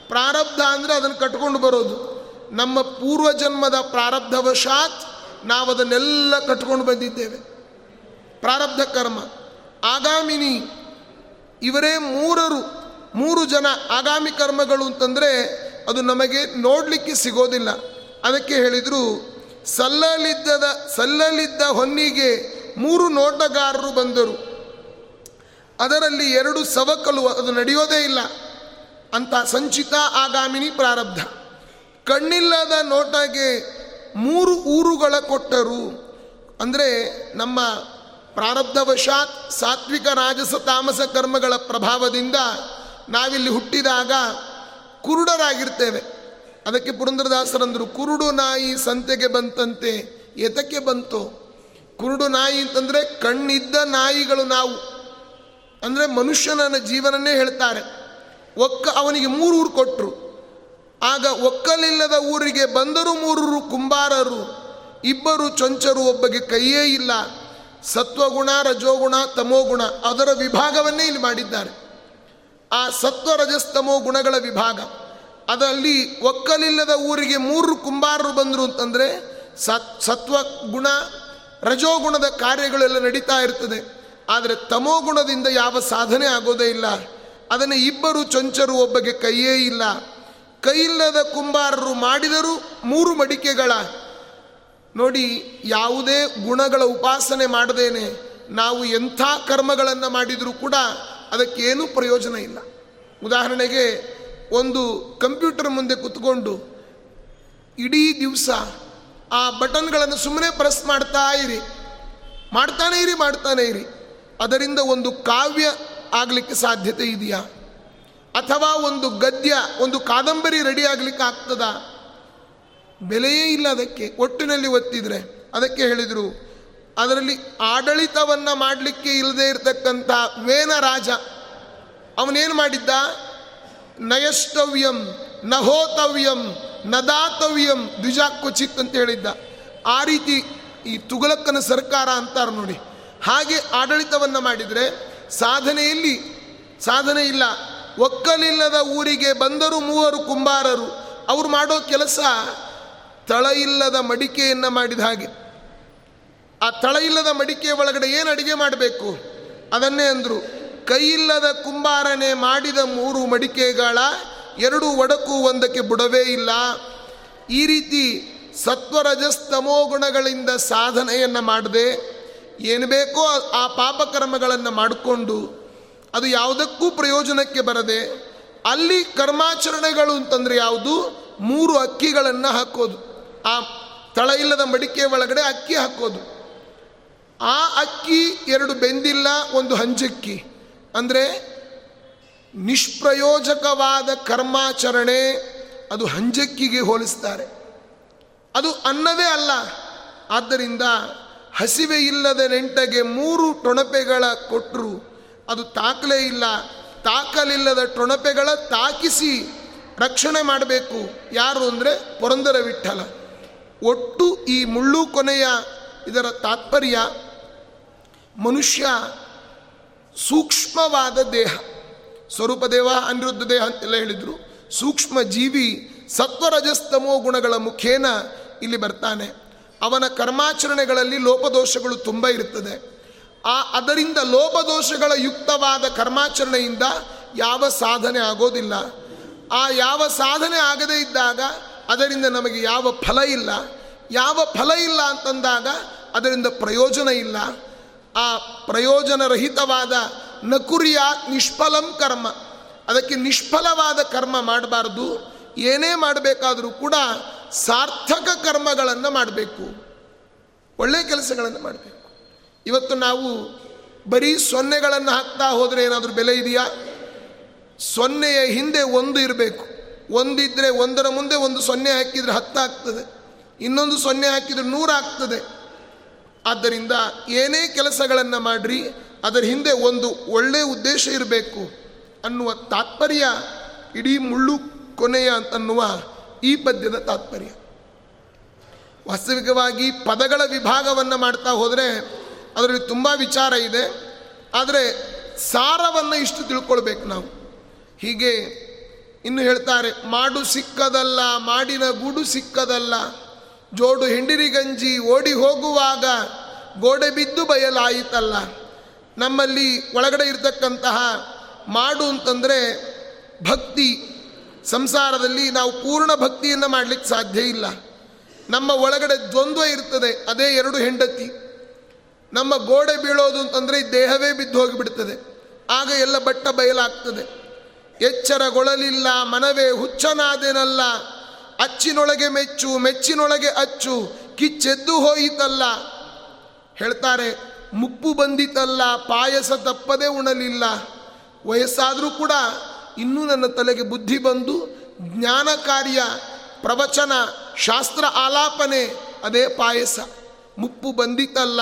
ಪ್ರಾರಬ್ಧ ಅಂದರೆ ಅದನ್ನು ಕಟ್ಕೊಂಡು ಬರೋದು. ನಮ್ಮ ಪೂರ್ವಜನ್ಮದ ಪ್ರಾರಬ್ಧವಶಾತ್ ನಾವು ಅದನ್ನೆಲ್ಲ ಕಟ್ಕೊಂಡು ಬಂದಿದ್ದೇವೆ. ಪ್ರಾರಬ್ಧ ಕರ್ಮ. ಆಗಾಮಿನಿ, ಇವರೇ ಮೂರರು, ಮೂರು ಜನ ಆಗಾಮಿ ಕರ್ಮಗಳು ಅಂತಂದರೆ ಅದು ನಮಗೆ ನೋಡಲಿಕ್ಕೆ ಸಿಗೋದಿಲ್ಲ. ಅದಕ್ಕೆ ಹೇಳಿದರು, ಸಲ್ಲಲಿದ್ದದ, ಸಲ್ಲಲಿದ್ದ ಹೊನ್ನಿಗೆ ಮೂರು ನೋಟಗಾರರು ಬಂದರು. ಅದರಲ್ಲಿ ಎರಡು ಸವಕಲು ಅದು ನಡೆಯೋದೇ ಇಲ್ಲ. ಅಂತ ಸಂಚಿತ ಆಗಾಮಿನಿ ಪ್ರಾರಬ್ಧ. ಕಣ್ಣಿಲ್ಲದ ನೋಟಗೆ ಮೂರು ಊರುಗಳ ಕೊಟ್ಟರು. ಅಂದರೆ ನಮ್ಮ ಪ್ರಾರಬ್ಧವಶಾತ್ ಸಾತ್ವಿಕ ರಾಜಸ ತಾಮಸ ಕರ್ಮಗಳ ಪ್ರಭಾವದಿಂದ ನಾವಿಲ್ಲಿ ಹುಟ್ಟಿದಾಗ ಕುರುಡರಾಗಿರ್ತೇವೆ. ಅದಕ್ಕೆ ಪುರಂದ್ರದಾಸರಂದರು, ಕುರುಡು ನಾಯಿ ಸಂತೆಗೆ ಬಂತಂತೆ, ಎತಕ್ಕೆ ಬಂತು? ಕುರುಡು ನಾಯಿ ಅಂತಂದರೆ ಕಣ್ಣಿದ್ದ ನಾಯಿಗಳು ನಾವು. ಅಂದರೆ ಮನುಷ್ಯನ ಜೀವನನ್ನೇ ಹೇಳ್ತಾರೆ. ಒಕ್ಕ ಅವನಿಗೆ ಮೂರು ಊರು ಕೊಟ್ಟರು ಆಗ ಒಕ್ಕಲಿಲ್ಲದ ಊರಿಗೆ ಬಂದರು ಮೂರೂರು ಕುಂಬಾರರು. ಇಬ್ಬರು ಚೊಂಚರು ಒಬ್ಬಗೆ ಕೈಯೇ ಇಲ್ಲ. ಸತ್ವಗುಣ, ರಜೋಗುಣ, ತಮೋಗುಣ ಅದರ ವಿಭಾಗವನ್ನೇ ಇಲ್ಲಿ ಮಾಡಿದ್ದಾರೆ. ಆ ಸತ್ವ ರಜಸ್ತಮೋ ಗುಣಗಳ ವಿಭಾಗ. ಅದರಲ್ಲಿ ಒಕ್ಕಲಿಲ್ಲದ ಊರಿಗೆ ಮೂರು ಕುಂಬಾರರು ಬಂದರು ಅಂತಂದರೆ ಸತ್ ಸತ್ವ ಗುಣ ರಜೋಗುಣದ ಕಾರ್ಯಗಳೆಲ್ಲ ನಡೀತಾ ಇರ್ತದೆ. ಆದರೆ ತಮೋಗುಣದಿಂದ ಯಾವ ಸಾಧನೆ ಆಗೋದೇ ಇಲ್ಲ. ಅದನ್ನು ಇಬ್ಬರು ಚೊಂಚರು ಒಬ್ಬಗೆ ಕೈಯೇ ಇಲ್ಲ. ಕೈಯಿಲ್ಲದ ಕುಂಬಾರರು ಮಾಡಿದರೂ ಮೂರು ಮಡಿಕೆಗಳ. ನೋಡಿ, ಯಾವುದೇ ಗುಣಗಳ ಉಪಾಸನೆ ಮಾಡದೇನೆ. ನಾವು ಎಂಥ ಕರ್ಮಗಳನ್ನು ಮಾಡಿದರೂ ಕೂಡ ಅದಕ್ಕೇನು ಪ್ರಯೋಜನ ಇಲ್ಲ. ಉದಾಹರಣೆಗೆ, ಒಂದು ಕಂಪ್ಯೂಟರ್ ಮುಂದೆ ಕುತ್ಕೊಂಡು ಇಡೀ ದಿವಸ ಆ ಬಟನ್ಗಳನ್ನು ಸುಮ್ಮನೆ ಪ್ರೆಸ್ ಮಾಡ್ತಾ ಇರಿ. ಮಾಡ್ತಾನೆ ಇರಿ ಮಾಡ್ತಾನೆ ಇರಿ. ಅದರಿಂದ ಒಂದು ಕಾವ್ಯ ಆಗಲಿಕ್ಕೆ ಸಾಧ್ಯತೆ ಇದೆಯಾ? ಅಥವಾ ಒಂದು ಗದ್ಯ, ಒಂದು ಕಾದಂಬರಿ ರೆಡಿ ಆಗಲಿಕ್ಕೆ ಆಗ್ತದ? ಬೆಲೆಯೇ ಇಲ್ಲ ಅದಕ್ಕೆ. ಒಟ್ಟಿನಲ್ಲಿ ಒತ್ತಿದ್ರೆ. ಅದಕ್ಕೆ ಹೇಳಿದರು, ಅದರಲ್ಲಿ ಆಡಳಿತವನ್ನು ಮಾಡಲಿಕ್ಕೆ ಇಲ್ಲದೆ ಇರತಕ್ಕಂಥ ವೇನ ರಾಜ, ಅವನೇನು ಮಾಡಿದ್ದ? ನಯಸ್ತವ್ಯಂ ನಹೋತವ್ಯಂ, ನದಾತವ್ಯಂ ದ್ವಿಜಾಕ್ವಚಿತ್ ಅಂತ ಹೇಳಿದ್ದ. ಆ ರೀತಿ ಈ ತುಗಲಕ್ಕನ ಸರ್ಕಾರ ಅಂತಾರೆ ನೋಡಿ. ಹಾಗೆ ಆಡಳಿತವನ್ನು ಮಾಡಿದರೆ ಸಾಧನೆಯಲ್ಲಿ ಸಾಧನೆ ಇಲ್ಲ. ಒಕ್ಕಲಿಲ್ಲದ ಊರಿಗೆ ಬಂದರು ಮೂವರು ಕುಂಬಾರರು. ಅವರು ಮಾಡೋ ಕೆಲಸ ತಳ ಇಲ್ಲದ ಮಡಿಕೆಯನ್ನು ಮಾಡಿದ ಹಾಗೆ. ಆ ತಳ ಇಲ್ಲದ ಮಡಿಕೆ ಒಳಗಡೆ ಏನು ಅಡಿಗೆ ಮಾಡಬೇಕು? ಅದನ್ನೇ ಅಂದರು, ಕೈಯಿಲ್ಲದ ಕುಂಬಾರನೆ ಮಾಡಿದ ಮೂರು ಮಡಿಕೆಗಳ ಎರಡು ಒಡಕು ಒಂದಕ್ಕೆ ಬುಡವೇ ಇಲ್ಲ. ಈ ರೀತಿ ಸತ್ವರಜಸ್ತಮೋ ಗುಣಗಳಿಂದ ಸಾಧನೆಯನ್ನು ಮಾಡದೆ ಏನು ಬೇಕೋ ಆ ಪಾಪಕರ್ಮಗಳನ್ನು ಮಾಡಿಕೊಂಡು ಅದು ಯಾವುದಕ್ಕೂ ಪ್ರಯೋಜನಕ್ಕೆ ಬರದೆ ಅಲ್ಲಿ ಕರ್ಮಾಚರಣೆಗಳು ಅಂತಂದರೆ ಯಾವುದು? ಮೂರು ಅಕ್ಕಿಗಳನ್ನು ಹಾಕೋದು. ಆ ತಳ ಇಲ್ಲದ ಮಡಿಕೆ ಒಳಗಡೆ ಅಕ್ಕಿ ಹಾಕೋದು. ಆ ಅಕ್ಕಿ ಎರಡು ಬೆಂದಿಲ್ಲ, ಒಂದು ಹಂಜಕ್ಕಿ ಅಂದರೆ ನಿಷ್ಪ್ರಯೋಜಕವಾದ ಕರ್ಮಾಚರಣೆ ಅದು ಹಂಜಕ್ಕಿಗೆ ಹೋಲಿಸ್ತಾರೆ. ಅದು ಅನ್ನವೇ ಅಲ್ಲ. ಆದ್ದರಿಂದ ಹಸಿವೆ ಇಲ್ಲದ ನೆಂಟಗೆ ಮೂರು ಟೊಣಪೆಗಳ ಕೊಟ್ಟರು ಅದು ತಾಕಲೇ ಇಲ್ಲ. ತಾಕಲಿಲ್ಲದ ಟೊಣಪೆಗಳ ತಾಕಿಸಿ ರಕ್ಷಣೆ ಮಾಡಬೇಕು. ಯಾರು ಅಂದರೆ ಪುರಂದರ ವಿಠಲ ಒಟ್ಟು ಈ ಮುಳ್ಳು ಕೊನೆಯ ಇದರ ತಾತ್ಪರ್ಯ ಮನುಷ್ಯ ಸೂಕ್ಷ್ಮವಾದ ದೇಹ. ಸ್ವರೂಪ ದೇವ, ಅನಿರುದ್ಧ ದೇಹ ಅಂತೆಲ್ಲ ಹೇಳಿದರು. ಸೂಕ್ಷ್ಮ ಜೀವಿ ಸತ್ವರಜಸ್ತಮೋ ಗುಣಗಳ ಮುಖೇನ ಇಲ್ಲಿ ಬರ್ತಾನೆ. ಅವನ ಕರ್ಮಾಚರಣೆಗಳಲ್ಲಿ ಲೋಪದೋಷಗಳು ತುಂಬ ಇರುತ್ತದೆ. ಆ, ಅದರಿಂದ ಲೋಪದೋಷಗಳ ಯುಕ್ತವಾದ ಕರ್ಮಾಚರಣೆಯಿಂದ ಯಾವ ಸಾಧನೆ ಆಗೋದಿಲ್ಲ. ಆ ಯಾವ ಸಾಧನೆ ಆಗದೇ ಇದ್ದಾಗ ಅದರಿಂದ ನಮಗೆ ಯಾವ ಫಲ ಇಲ್ಲ. ಯಾವ ಫಲ ಇಲ್ಲ ಅಂತಂದಾಗ ಅದರಿಂದ ಪ್ರಯೋಜನ ಇಲ್ಲ. ಆ ಪ್ರಯೋಜನರಹಿತವಾದ ನಕುರಿಯ ನಿಷ್ಫಲಂ ಕರ್ಮ. ಅದಕ್ಕೆ ನಿಷ್ಫಲವಾದ ಕರ್ಮ ಮಾಡಬಾರ್ದು. ಏನೇ ಮಾಡಬೇಕಾದರೂ ಕೂಡ ಸಾರ್ಥಕ ಕರ್ಮಗಳನ್ನು ಮಾಡಬೇಕು. ಒಳ್ಳೆಯ ಕೆಲಸಗಳನ್ನು ಮಾಡಬೇಕು. ಇವತ್ತು ನಾವು ಬರೀ ಸೊನ್ನೆಗಳನ್ನು ಹಾಕ್ತಾ ಹೋದರೆ ಏನಾದರೂ ಬೆಲೆ ಇದೆಯಾ? ಸೊನ್ನೆಯ ಹಿಂದೆ ಒಂದು ಇರಬೇಕು. ಒಂದಿದ್ದರೆ ಒಂದರ ಮುಂದೆ ಒಂದು ಸೊನ್ನೆ ಹಾಕಿದರೆ ಹತ್ತಾಗ್ತದೆ ಇನ್ನೊಂದು ಸೊನ್ನೆ ಹಾಕಿದರೆ ನೂರಾಗ್ತದೆ ಆದ್ದರಿಂದ ಏನೇ ಕೆಲಸಗಳನ್ನು ಮಾಡಿರಿ, ಅದರ ಹಿಂದೆ ಒಂದು ಒಳ್ಳೆಯ ಉದ್ದೇಶ ಇರಬೇಕು ಅನ್ನುವ ತಾತ್ಪರ್ಯ ಇಡೀ ಮುಳ್ಳು ಕೊನೆಯ ಅಂತನ್ನುವ ಈ ಪದ್ಯದ ತಾತ್ಪರ್ಯ. ವಾಸ್ತವಿಕವಾಗಿ ಪದಗಳ ವಿಭಾಗವನ್ನು ಮಾಡ್ತಾ ಹೋದರೆ ಅದರಲ್ಲಿ ತುಂಬ ವಿಚಾರ ಇದೆ. ಆದರೆ ಸಾರವನ್ನು ಇಷ್ಟು ತಿಳ್ಕೊಳ್ಬೇಕು ನಾವು. ಹೀಗೆ ಇನ್ನು ಹೇಳ್ತಾರೆ, ಮಾಡು ಸಿಕ್ಕದಲ್ಲ, ಮಾಡಿನ ಗುಡು ಸಿಕ್ಕದಲ್ಲ. ಜೋಡು ಹೆಂಡಿರಿಗಂಜಿ ಓಡಿ ಹೋಗುವಾಗ ಗೋಡೆ ಬಿದ್ದು ಬಯಲಾಯಿತಲ್ಲ. ನಮ್ಮಲ್ಲಿ ಒಳಗಡೆ ಇರತಕ್ಕಂತಹ ಮಾಡು ಅಂತಂದರೆ ಭಕ್ತಿ ಸಂಸಾರದಲ್ಲಿ ನಾವು ಪೂರ್ಣ ಭಕ್ತಿಯನ್ನು ಮಾಡಲಿಕ್ಕೆ ಸಾಧ್ಯ ಇಲ್ಲ. ನಮ್ಮ ಒಳಗಡೆ ದ್ವಂದ್ವ ಇರ್ತದೆ, ಅದೇ ಎರಡು ಹೆಂಡತಿ. ನಮ್ಮ ಗೋಡೆ ಬೀಳೋದು ಅಂತಂದರೆ ದೇಹವೇ ಬಿದ್ದು ಹೋಗಿಬಿಡ್ತದೆ. ಆಗ ಎಲ್ಲ ಬಟ್ಟ ಬಯಲಾಗ್ತದೆ. ಎಚ್ಚರಗೊಳ್ಳಲಿಲ್ಲ ಮನವೇ ಹುಚ್ಚನಾದೇನಲ್ಲ. ಅಚ್ಚಿನೊಳಗೆ ಮೆಚ್ಚು, ಮೆಚ್ಚಿನೊಳಗೆ ಅಚ್ಚು, ಕಿಚ್ಚೆದ್ದು ಹೋಯಿತಲ್ಲ. ಹೇಳ್ತಾರೆ, ಮುಪ್ಪು ಬಂದಿತಲ್ಲ, ಪಾಯಸ ತಪ್ಪದೇ ಉಣಲಿಲ್ಲ. ವಯಸ್ಸಾದರೂ ಕೂಡ ಇನ್ನೂ ನನ್ನ ತಲೆಗೆ ಬುದ್ಧಿ ಬಂದು ಜ್ಞಾನ ಕಾರ್ಯ ಪ್ರವಚನ, ಶಾಸ್ತ್ರ ಆಲಾಪನೆ, ಅದೇ ಪಾಯಸ. ಮುಪ್ಪು ಬಂದಿತಲ್ಲ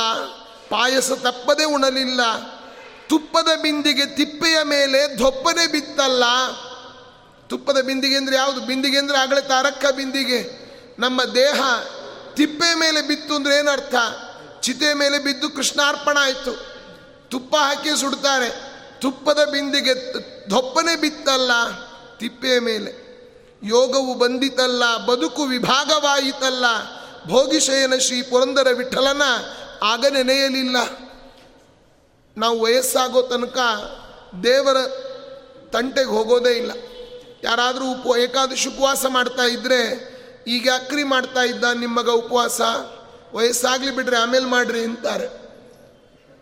ಪಾಯಸ ತಪ್ಪದೆ ಉಣಲಿಲ್ಲ. ತುಪ್ಪದ ಬಿಂದಿಗೆ ತಿಪ್ಪೆಯ ಮೇಲೆ ದೊಪ್ಪನೆ ಬಿತ್ತಲ್ಲ. ತುಪ್ಪದ ಬಿಂದಿಗೆ ಅಂದರೆ ಯಾವುದು? ಬಿಂದಿಗೆ ಅಂದರೆ ಆಗಲೇ ತಾರಕ್ಕ ಬಿಂದಿಗೆ. ನಮ್ಮ ದೇಹ ತಿಪ್ಪೆ ಮೇಲೆ ಬಿತ್ತು ಅಂದರೆ ಏನರ್ಥ? ಚಿತೆ ಮೇಲೆ ಬಿದ್ದು ಕೃಷ್ಣಾರ್ಪಣ ಆಯಿತು. ತುಪ್ಪ ಹಾಕಿ ಸುಡ್ತಾರೆ. ತುಪ್ಪದ ಬಿಂದಿಗೆ ದೊಪ್ಪನೆ ಬಿತ್ತಲ್ಲ, ತಿಪ್ಪೆಯ ಮೇಲೆ. ಯೋಗವು ಬಂದಿತಲ್ಲ, ಬದುಕು ವಿಭಾಗವಾಯಿತಲ್ಲ. ಭೋಗಿಶಯನ ಶ್ರೀ ಪುರಂದರ ವಿಠಲನ ಆಗ ನೆನೆಯಲಿಲ್ಲ. ನಾವು ವಯಸ್ಸಾಗೋ ತನಕ ದೇವರ ತಂಟೆಗೆ ಹೋಗೋದೇ ಇಲ್ಲ. ಯಾರಾದರೂ ಉಪ, ಏಕಾದಶಿ ಉಪವಾಸ ಮಾಡ್ತಾ ಇದ್ದರೆ ಈಗ ಅಕ್ರಿ ಮಾಡ್ತಾ ಇದ್ದ ನಿಮ್ಮಗ ಉಪವಾಸ. ವಯಸ್ಸಾಗಲಿ ಬಿಡ್ರಿ, ಆಮೇಲೆ ಮಾಡ್ರಿ ಅಂತಾರೆ.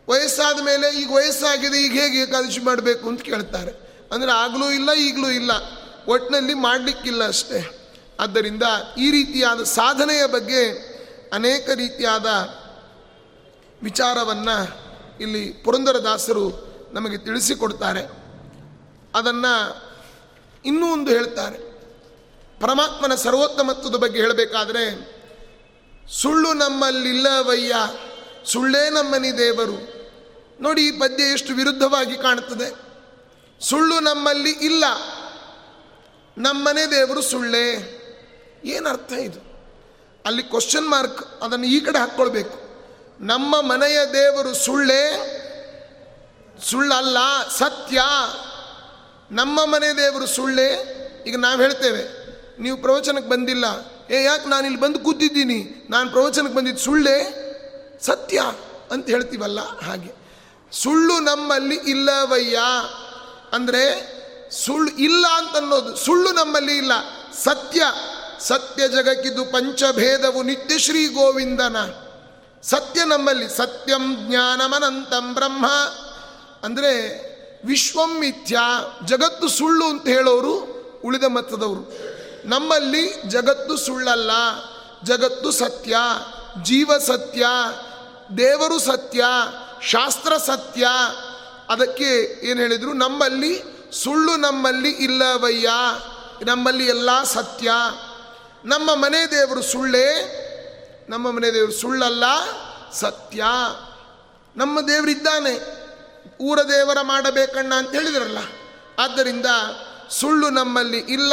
ವಯಸ್ಸಾದ ಮೇಲೆ ಈಗ ವಯಸ್ಸಾಗಿದೆ, ಈಗ ಹೇಗೆ ಏಕಾದಶಿ ಮಾಡಬೇಕು ಅಂತ ಕೇಳ್ತಾರೆ. ಅಂದರೆ ಆಗಲೂ ಇಲ್ಲ, ಈಗಲೂ ಇಲ್ಲ. ಒಟ್ಟಿನಲ್ಲಿ ಮಾಡಲಿಕ್ಕಿಲ್ಲ ಅಷ್ಟೇ. ಆದ್ದರಿಂದ ಈ ರೀತಿಯಾದ ಸಾಧನೆಯ ಬಗ್ಗೆ ಅನೇಕ ರೀತಿಯಾದ ವಿಚಾರವನ್ನು ಇಲ್ಲಿ ಪುರಂದರದಾಸರು ನಮಗೆ ತಿಳಿಸಿಕೊಡ್ತಾರೆ. ಅದನ್ನು ಇನ್ನೂ ಒಂದು ಹೇಳ್ತಾರೆ. ಪರಮಾತ್ಮನ ಸರ್ವೋತ್ತಮತ್ವದ ಬಗ್ಗೆ ಹೇಳಬೇಕಾದ್ರೆ, ಸುಳ್ಳು ನಮ್ಮಲ್ಲಿಲ್ಲವಯ್ಯ, ಸುಳ್ಳೇ ನಮ್ಮನಿ ದೇವರು. ನೋಡಿ ಈ ಪದ್ಯ ಎಷ್ಟು ವಿರುದ್ಧವಾಗಿ ಕಾಣುತ್ತದೆ. ಸುಳ್ಳು ನಮ್ಮಲ್ಲಿ ಇಲ್ಲ. ನಮ್ಮನೆ ದೇವರು ಸುಳ್ಳೇ. ಏನರ್ಥ ಇದು? ಅಲ್ಲಿ ಕ್ವಶನ್ ಮಾರ್ಕ್ ಅದನ್ನು ಈ ಕಡೆ ಹಾಕ್ಕೊಳ್ಬೇಕು. ನಮ್ಮ ಮನೆಯ ದೇವರು ಸುಳ್ಳೇ? ಸುಳ್ಳಲ್ಲ, ಸತ್ಯ. ನಮ್ಮ ಮನೆ ದೇವರು ಸುಳ್ಳೇ? ಈಗ ನಾವು ಹೇಳ್ತೇವೆ, ನೀವು ಪ್ರವಚನಕ್ಕೆ ಬಂದಿಲ್ಲ. ಏ, ಯಾಕೆ ನಾನು ಇಲ್ಲಿ ಬಂದು ಕೂತಿದ್ದೀನಿ? ನಾನು ಪ್ರವಚನಕ್ಕೆ ಬಂದಿದ್ದು ಸುಳ್ಳೇ? ಸತ್ಯ ಅಂತ ಹೇಳ್ತೀವಲ್ಲ ಹಾಗೆ. ಸುಳ್ಳು ನಮ್ಮಲ್ಲಿ ಇಲ್ಲವಯ್ಯ. ಅಂದರೆ ಸುಳ್ಳು ಇಲ್ಲ ಅಂತ ಅನ್ನೋದು ಸುಳ್ಳು ನಮ್ಮಲ್ಲಿ ಇಲ್ಲ. ಸತ್ಯ ಸತ್ಯ ಜಗಕ್ಕಿದು ಪಂಚಭೇದವು ನಿತ್ಯ ಶ್ರೀ ಗೋವಿಂದನ. ಸತ್ಯ ನಮ್ಮಲ್ಲಿ, ಸತ್ಯಂ ಜ್ಞಾನಮನಂತಂ ಬ್ರಹ್ಮ. ಅಂದರೆ ವಿಶ್ವಂ ಮಿಥ್ಯ, ಜಗತ್ತು ಸುಳ್ಳು ಅಂತ ಹೇಳೋರು ಉಳಿದ ಮತದವರು. ನಮ್ಮಲ್ಲಿ ಜಗತ್ತು ಸುಳ್ಳಲ್ಲ, ಜಗತ್ತು ಸತ್ಯ, ಜೀವ ಸತ್ಯ, ದೇವರು ಸತ್ಯ ಶಾಸ್ತ್ರ ಸತ್ಯ. ಅದಕ್ಕೆ ಏನು ಹೇಳಿದರು? ನಮ್ಮಲ್ಲಿ ಸುಳ್ಳು ನಮ್ಮಲ್ಲಿ ಇಲ್ಲವಯ್ಯ. ನಮ್ಮಲ್ಲಿ ಎಲ್ಲ ಸತ್ಯ. ನಮ್ಮ ಮನೆ ದೇವರು ಸುಳ್ಳೇ. ನಮ್ಮ ಮನೆ ದೇವರು ಸುಳ್ಳಲ್ಲ, ಸತ್ಯ. ನಮ್ಮ ದೇವರಿದ್ದಾನೆ ಊರ ದೇವರ ಮಾಡಬೇಕಣ್ಣ ಅಂತ ಹೇಳಿದ್ರಲ್ಲ. ಆದ್ದರಿಂದ ಸುಳ್ಳು ನಮ್ಮಲ್ಲಿ ಇಲ್ಲ,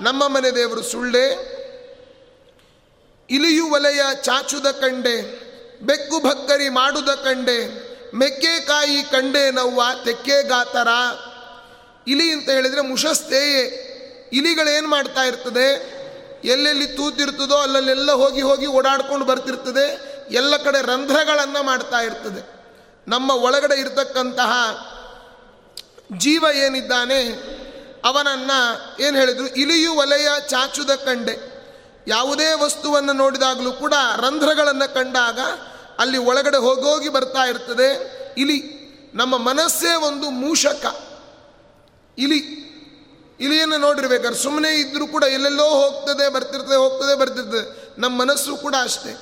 ನಮ್ಮ ಮನೆ ದೇವರು ಸುಳ್ಳೇ. ಇಲಿಯು ವಲಯ ಚಾಚುದ ಕಂಡೆ. ಬೆಕ್ಕು ಭಕ್ಕರಿ ಮಾಡುದ ಕಂಡೆ ಮೆಕ್ಕೆಕಾಯಿ ಕಂಡೆ ನವ್ವ ತೆಕ್ಕೆ ಗಾತರ. ಇಲಿ ಅಂತ ಹೇಳಿದರೆ ಮುಷಸ್ತೇಯೇ. ಇಲಿಗಳೇನು ಮಾಡ್ತಾ ಇರ್ತದೆ? ಎಲ್ಲೆಲ್ಲಿ ತೂತಿರ್ತದೋ ಅಲ್ಲಲ್ಲೆಲ್ಲ ಹೋಗಿ ಹೋಗಿ ಓಡಾಡ್ಕೊಂಡು ಬರ್ತಿರ್ತದೆ. ಎಲ್ಲ ಕಡೆ ರಂಧ್ರಗಳನ್ನು ಮಾಡ್ತಾ ಇರ್ತದೆ. ನಮ್ಮ ಒಳಗಡೆ ಇರತಕ್ಕಂತಹ ಜೀವ ಏನಿದ್ದಾನೆ, ಅವನನ್ನು ಏನು ಹೇಳಿದರು? ಇಲಿಯು ವಲಯ ಚಾಚುದ ಕಂಡೆ. ಯಾವುದೇ ವಸ್ತುವನ್ನು ನೋಡಿದಾಗಲೂ ಕೂಡ ರಂಧ್ರಗಳನ್ನು ಕಂಡಾಗ ಅಲ್ಲಿ ಒಳಗಡೆ ಹೋಗೋಗಿ ಬರ್ತಾ ಇರ್ತದೆ. ಇಲಿ, ನಮ್ಮ ಮನಸ್ಸೇ ಒಂದು ಮೂಷಕ. ಇಲಿ, ಇಲಿಯನ್ನು ನೋಡಿರ್ಬೇಕಾದ್ರೆ ಸುಮ್ಮನೆ ಇದ್ದರೂ ಕೂಡ ಎಲ್ಲೆಲ್ಲೋ ಹೋಗ್ತದೆ, ಬರ್ತಿರ್ತದೆ ಹೋಗ್ತದೆ, ಬರ್ತಿರ್ತದೆ. ನಮ್ಮ ಮನಸ್ಸು ಕೂಡ ಅಷ್ಟೇ.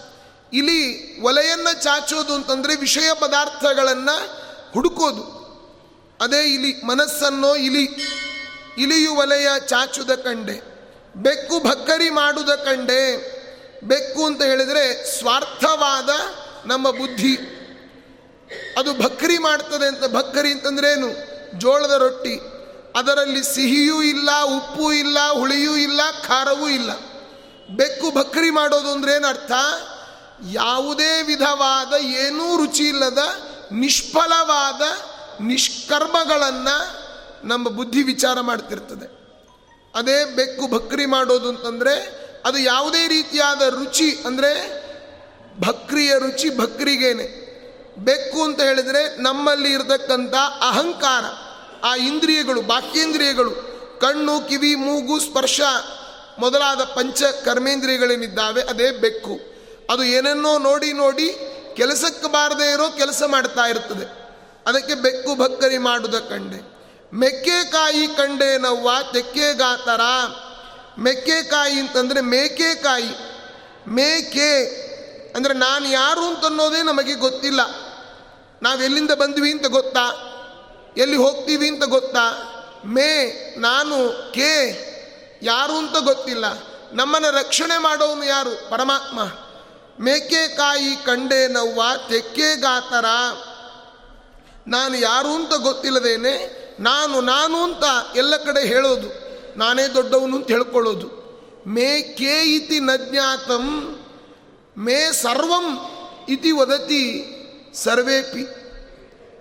ಇಲಿ ಒಲೆಯನ್ನು ಚಾಚೋದು ಅಂತಂದರೆ ವಿಷಯ ಪದಾರ್ಥಗಳನ್ನು ಹುಡುಕೋದು. ಅದೇ ಇಲಿ, ಮನಸ್ಸನ್ನೋ ಇಲಿ, ಇಲಿಯು ವಲಯ ಚಾಚುದ ಕಂಡೆ, ಬೆಕ್ಕು ಭಕ್ಕರಿ ಮಾಡುದ ಕಂಡೆ. ಬೆಕ್ಕು ಅಂತ ಹೇಳಿದರೆ ಸ್ವಾರ್ಥವಾದ ನಮ್ಮ ಬುದ್ಧಿ ಅದು ಭಕ್ರಿ ಮಾಡ್ತದೆ ಅಂತ, ಭಕ್ರಿ ಅಂತಂದ್ರೇನು ಜೋಳದ ರೊಟ್ಟಿ. ಅದರಲ್ಲಿ ಸಿಹಿಯೂ ಇಲ್ಲ, ಉಪ್ಪು ಇಲ್ಲ, ಹುಳಿಯೂ ಇಲ್ಲ, ಖಾರವೂ ಇಲ್ಲ. ಬೆಕ್ಕು ಭಕ್ರಿ ಮಾಡೋದು ಅಂದ್ರೆ ಅರ್ಥ? ಯಾವುದೇ ವಿಧವಾದ, ಏನೂ ರುಚಿ ಇಲ್ಲದ, ನಿಷ್ಫಲವಾದ ನಿಷ್ಕರ್ಮಗಳನ್ನು ನಮ್ಮ ಬುದ್ಧಿ ವಿಚಾರ ಮಾಡ್ತಿರ್ತದೆ. ಅದೇ ಬೆಕ್ಕು ಭಕ್ರಿ ಮಾಡೋದು ಅಂತಂದರೆ ಅದು ಯಾವುದೇ ರೀತಿಯಾದ ರುಚಿ ಅಂದರೆ ಭಕ್ರಿಯ ರುಚಿ ಭಕ್ರಿಗೇನೆ. ಬೆಕ್ಕು ಅಂತ ಹೇಳಿದರೆ ನಮ್ಮಲ್ಲಿ ಇರತಕ್ಕಂಥ ಅಹಂಕಾರ, ಆ ಇಂದ್ರಿಯಗಳು ಬಾಕ್ಯೇಂದ್ರಿಯಗಳು ಕಣ್ಣು, ಕಿವಿ, ಮೂಗು, ಸ್ಪರ್ಶ ಮೊದಲಾದ ಪಂಚ ಕರ್ಮೇಂದ್ರಿಯಗಳೇನಿದ್ದಾವೆ, ಅದೇ ಬೆಕ್ಕು. ಅದು ಏನನ್ನೋ ನೋಡಿ ನೋಡಿ ಕೆಲಸಕ್ಕೆ ಬಾರದೇ ಇರೋ ಕೆಲಸ ಮಾಡ್ತಾ ಇರ್ತದೆ. ಅದಕ್ಕೆ ಬೆಕ್ಕು ಭಕ್ಕರಿ ಮಾಡುದ ಕಂಡೆ. ಮೆಕ್ಕೆಕಾಯಿ ಕಂಡೆ ನವ್ವ ತೆಕ್ಕೆಗಾತರ ಮೆಕ್ಕೆಕಾಯಿ ಅಂತಂದರೆ ಮೇಕೆಕಾಯಿ ಮೇಕೆ ಅಂದರೆ ನಾನು ಯಾರು ಅಂತನ್ನೋದೇ ನಮಗೆ ಗೊತ್ತಿಲ್ಲ. ನಾವೆಲ್ಲಿಂದ ಬಂದ್ವಿ ಅಂತ ಗೊತ್ತಾ? ಎಲ್ಲಿ ಹೋಗ್ತೀವಿ ಅಂತ ಗೊತ್ತಾ? ಮೇ, ನಾನು, ಕೆ, ಯಾರು ಅಂತ ಗೊತ್ತಿಲ್ಲ. ನಮ್ಮನ್ನು ರಕ್ಷಣೆ ಮಾಡೋನು ಯಾರು? ಪರಮಾತ್ಮ. ಮೇಕೆಕಾಯಿ ಕಂಡೆ ನವ್ವ ತೆಕ್ಕೆ ಗಾತರ. ನಾನು ಯಾರು ಅಂತ ಗೊತ್ತಿಲ್ಲದೇನೆ, ನಾನು ನಾನು ಅಂತ ಎಲ್ಲ ಕಡೆ ಹೇಳೋದು. ನಾನೇ ದೊಡ್ಡವನು ಅಂತ ಹೇಳ್ಕೊಳ್ಳೋದು. ಮೇ ಕೆ ಇತಿ ನಜ್ಞಾತಂ ಮೇ ಸರ್ವಂ ಇತಿ ವದತಿ ಸರ್ವೇಪಿ.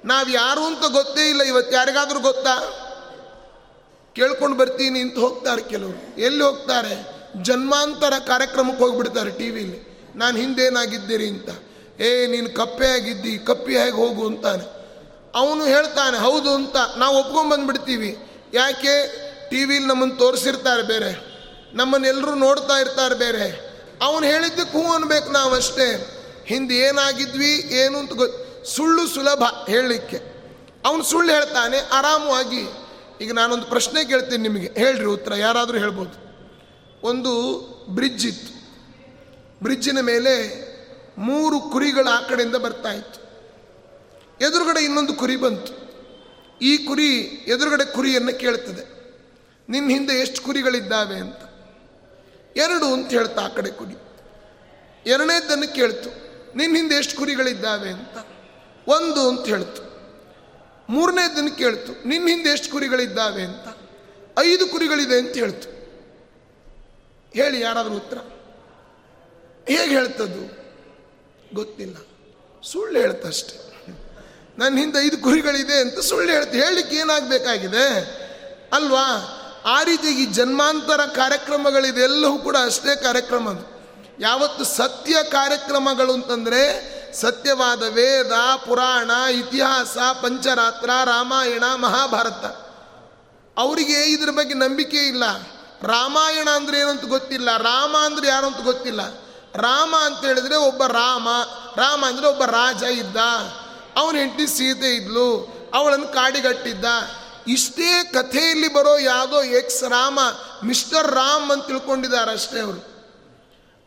ನಾವು ಯಾರು ಅಂತ ಗೊತ್ತೇ ಇಲ್ಲ, ಇವತ್ತು ಯಾರಿಗಾದ್ರೂ ಗೊತ್ತಾ? ಕೇಳ್ಕೊಂಡು ಬರ್ತೀನಿ ಅಂತ ಹೋಗ್ತಾರೆ ಕೆಲವರು. ಎಲ್ಲಿ ಹೋಗ್ತಾರೆ? ಜನ್ಮಾಂತರ ಕಾರ್ಯಕ್ರಮಕ್ಕೆ ಹೋಗ್ಬಿಡ್ತಾರೆ ಟಿ ವಿಲಿ. ನಾನು ಹಿಂದೇನಾಗಿದ್ದೀರಿ ಅಂತ. ಏ, ನೀನು ಕಪ್ಪೆ ಆಗಿದ್ದಿ, ಕಪ್ಪಿ ಹೇಗೆ ಹೋಗು ಅಂತಾನೆ. ಅವನು ಹೇಳ್ತಾನೆ, ಹೌದು ಅಂತ. ನಾವು ಒಪ್ಕೊಂಡ್ಬಂದ್ಬಿಡ್ತೀವಿ ಯಾಕೆ? ಟಿ ವಿಲಿ ನಮ್ಮನ್ನು ತೋರಿಸಿರ್ತಾರೆ ಬೇರೆ. ನಮ್ಮನ್ನೆಲ್ಲರೂ ನೋಡ್ತಾ ಇರ್ತಾರೆ ಬೇರೆ. ಅವನು ಹೇಳಿದ್ದಕ್ಕೆ ಹೂ ಅನ್ಬೇಕು ನಾವಷ್ಟೇ. ಹಿಂದೆ ಏನಾಗಿದ್ವಿ, ಏನು ಅಂತ ಗೊತ್ತು ಸುಳ್ಳು ಸುಲಭ ಹೇಳಲಿಕ್ಕೆ. ಅವನು ಸುಳ್ಳು ಹೇಳ್ತಾನೆ, ಆರಾಮವಾಗಿ. ಈಗ ನಾನೊಂದು ಪ್ರಶ್ನೆ ಕೇಳ್ತೀನಿ ನಿಮಗೆ. ಹೇಳ್ರಿ ಉತ್ತರ, ಯಾರಾದರೂ ಹೇಳ್ಬೋದು. ಒಂದು ಬ್ರಿಡ್ಜ್ ಇತ್ತು. ಬ್ರಿಡ್ಜಿನ ಮೇಲೆ ಮೂರು ಕುರಿಗಳು ಆ ಕಡೆಯಿಂದ ಬರ್ತಾ ಇತ್ತು. ಎದುರುಗಡೆ ಇನ್ನೊಂದು ಕುರಿ ಬಂತು. ಈ ಕುರಿ ಎದುರುಗಡೆ ಕುರಿಯನ್ನು ಕೇಳ್ತದೆ. ನಿನ್ನ ಹಿಂದೆ ಎಷ್ಟು ಕುರಿಗಳಿದ್ದಾವೆ ಅಂತ. ಎರಡು ಅಂತ ಹೇಳ್ತಾ ಆ ಕಡೆ ಕುರಿ ಎರಡನೇದನ್ನು ಕೇಳ್ತು ನಿನ್ನ ಹಿಂದೆ ಎಷ್ಟು ಕುರಿಗಳಿದ್ದಾವೆ ಅಂತ. ಒಂದು ಅಂತ ಹೇಳ್ತು. ಮೂರನೇದನ್ನು ಕೇಳ್ತು ನಿನ್ನ ಹಿಂದೆ ಎಷ್ಟು ಕುರಿಗಳಿದ್ದಾವೆ ಅಂತ. ಐದು ಕುರಿಗಳಿದೆ ಅಂತ ಹೇಳ್ತು. ಹೇಳಿ ಯಾರಾದರೂ ಉತ್ತರ? ಹೇಗೆ ಹೇಳ್ತದ್ದು? ಗೊತ್ತಿಲ್ಲ. ಸುಳ್ಳು ಹೇಳ್ತಷ್ಟೆ ನನ್ನ ಹಿಂದೆ ಐದು ಕುರಿಗಳಿದೆ ಅಂತ ಸುಳ್ಳು ಹೇಳ್ತು. ಹೇಳಲಿಕ್ಕೆ ಏನಾಗಬೇಕಾಗಿದೆ? ಅಲ್ವಾ? ಆ ರೀತಿ ಈ ಜನ್ಮಾಂತರ ಕಾರ್ಯಕ್ರಮಗಳು ಇದೆಲ್ಲವೂ ಕೂಡ ಅಷ್ಟೇ ಕಾರ್ಯಕ್ರಮ ಅದು. ಯಾವತ್ತು ಸತ್ಯ ಕಾರ್ಯಕ್ರಮಗಳು ಅಂತಂದರೆ ಸತ್ಯವಾದ ವೇದ, ಪುರಾಣ, ಇತಿಹಾಸ, ಪಂಚರಾತ್ರ, ರಾಮಾಯಣ, ಮಹಾಭಾರತ. ಅವರಿಗೆ ಇದ್ರ ಬಗ್ಗೆ ನಂಬಿಕೆ ಇಲ್ಲ. ರಾಮಾಯಣ ಅಂದ್ರೆ ಏನಂತ ಗೊತ್ತಿಲ್ಲ. ರಾಮ ಅಂದ್ರೆ ಯಾರು ಅಂತ ಗೊತ್ತಿಲ್ಲ. ರಾಮ ಅಂತ ಹೇಳಿದ್ರೆ ಒಬ್ಬ ರಾಮ ರಾಮ ಅಂದ್ರೆ ಒಬ್ಬ ರಾಜ ಇದ್ದ. ಅವನ ಹೆಂಡತಿ ಸೀತೆ ಇದ್ಲು. ಅವಳನ್ನು ಕಾಡಿಗಟ್ಟಿದ್ದ. ಇಷ್ಟೇ ಕಥೆಯಲ್ಲಿ ಬರೋ ಯಾವುದೋ ಎಕ್ಸ್ ರಾಮ, ಮಿಸ್ಟರ್ ರಾಮ್ ಅಂತ ತಿಳ್ಕೊಂಡಿದ್ದಾರೆ ಅಷ್ಟೇ ಅವರು.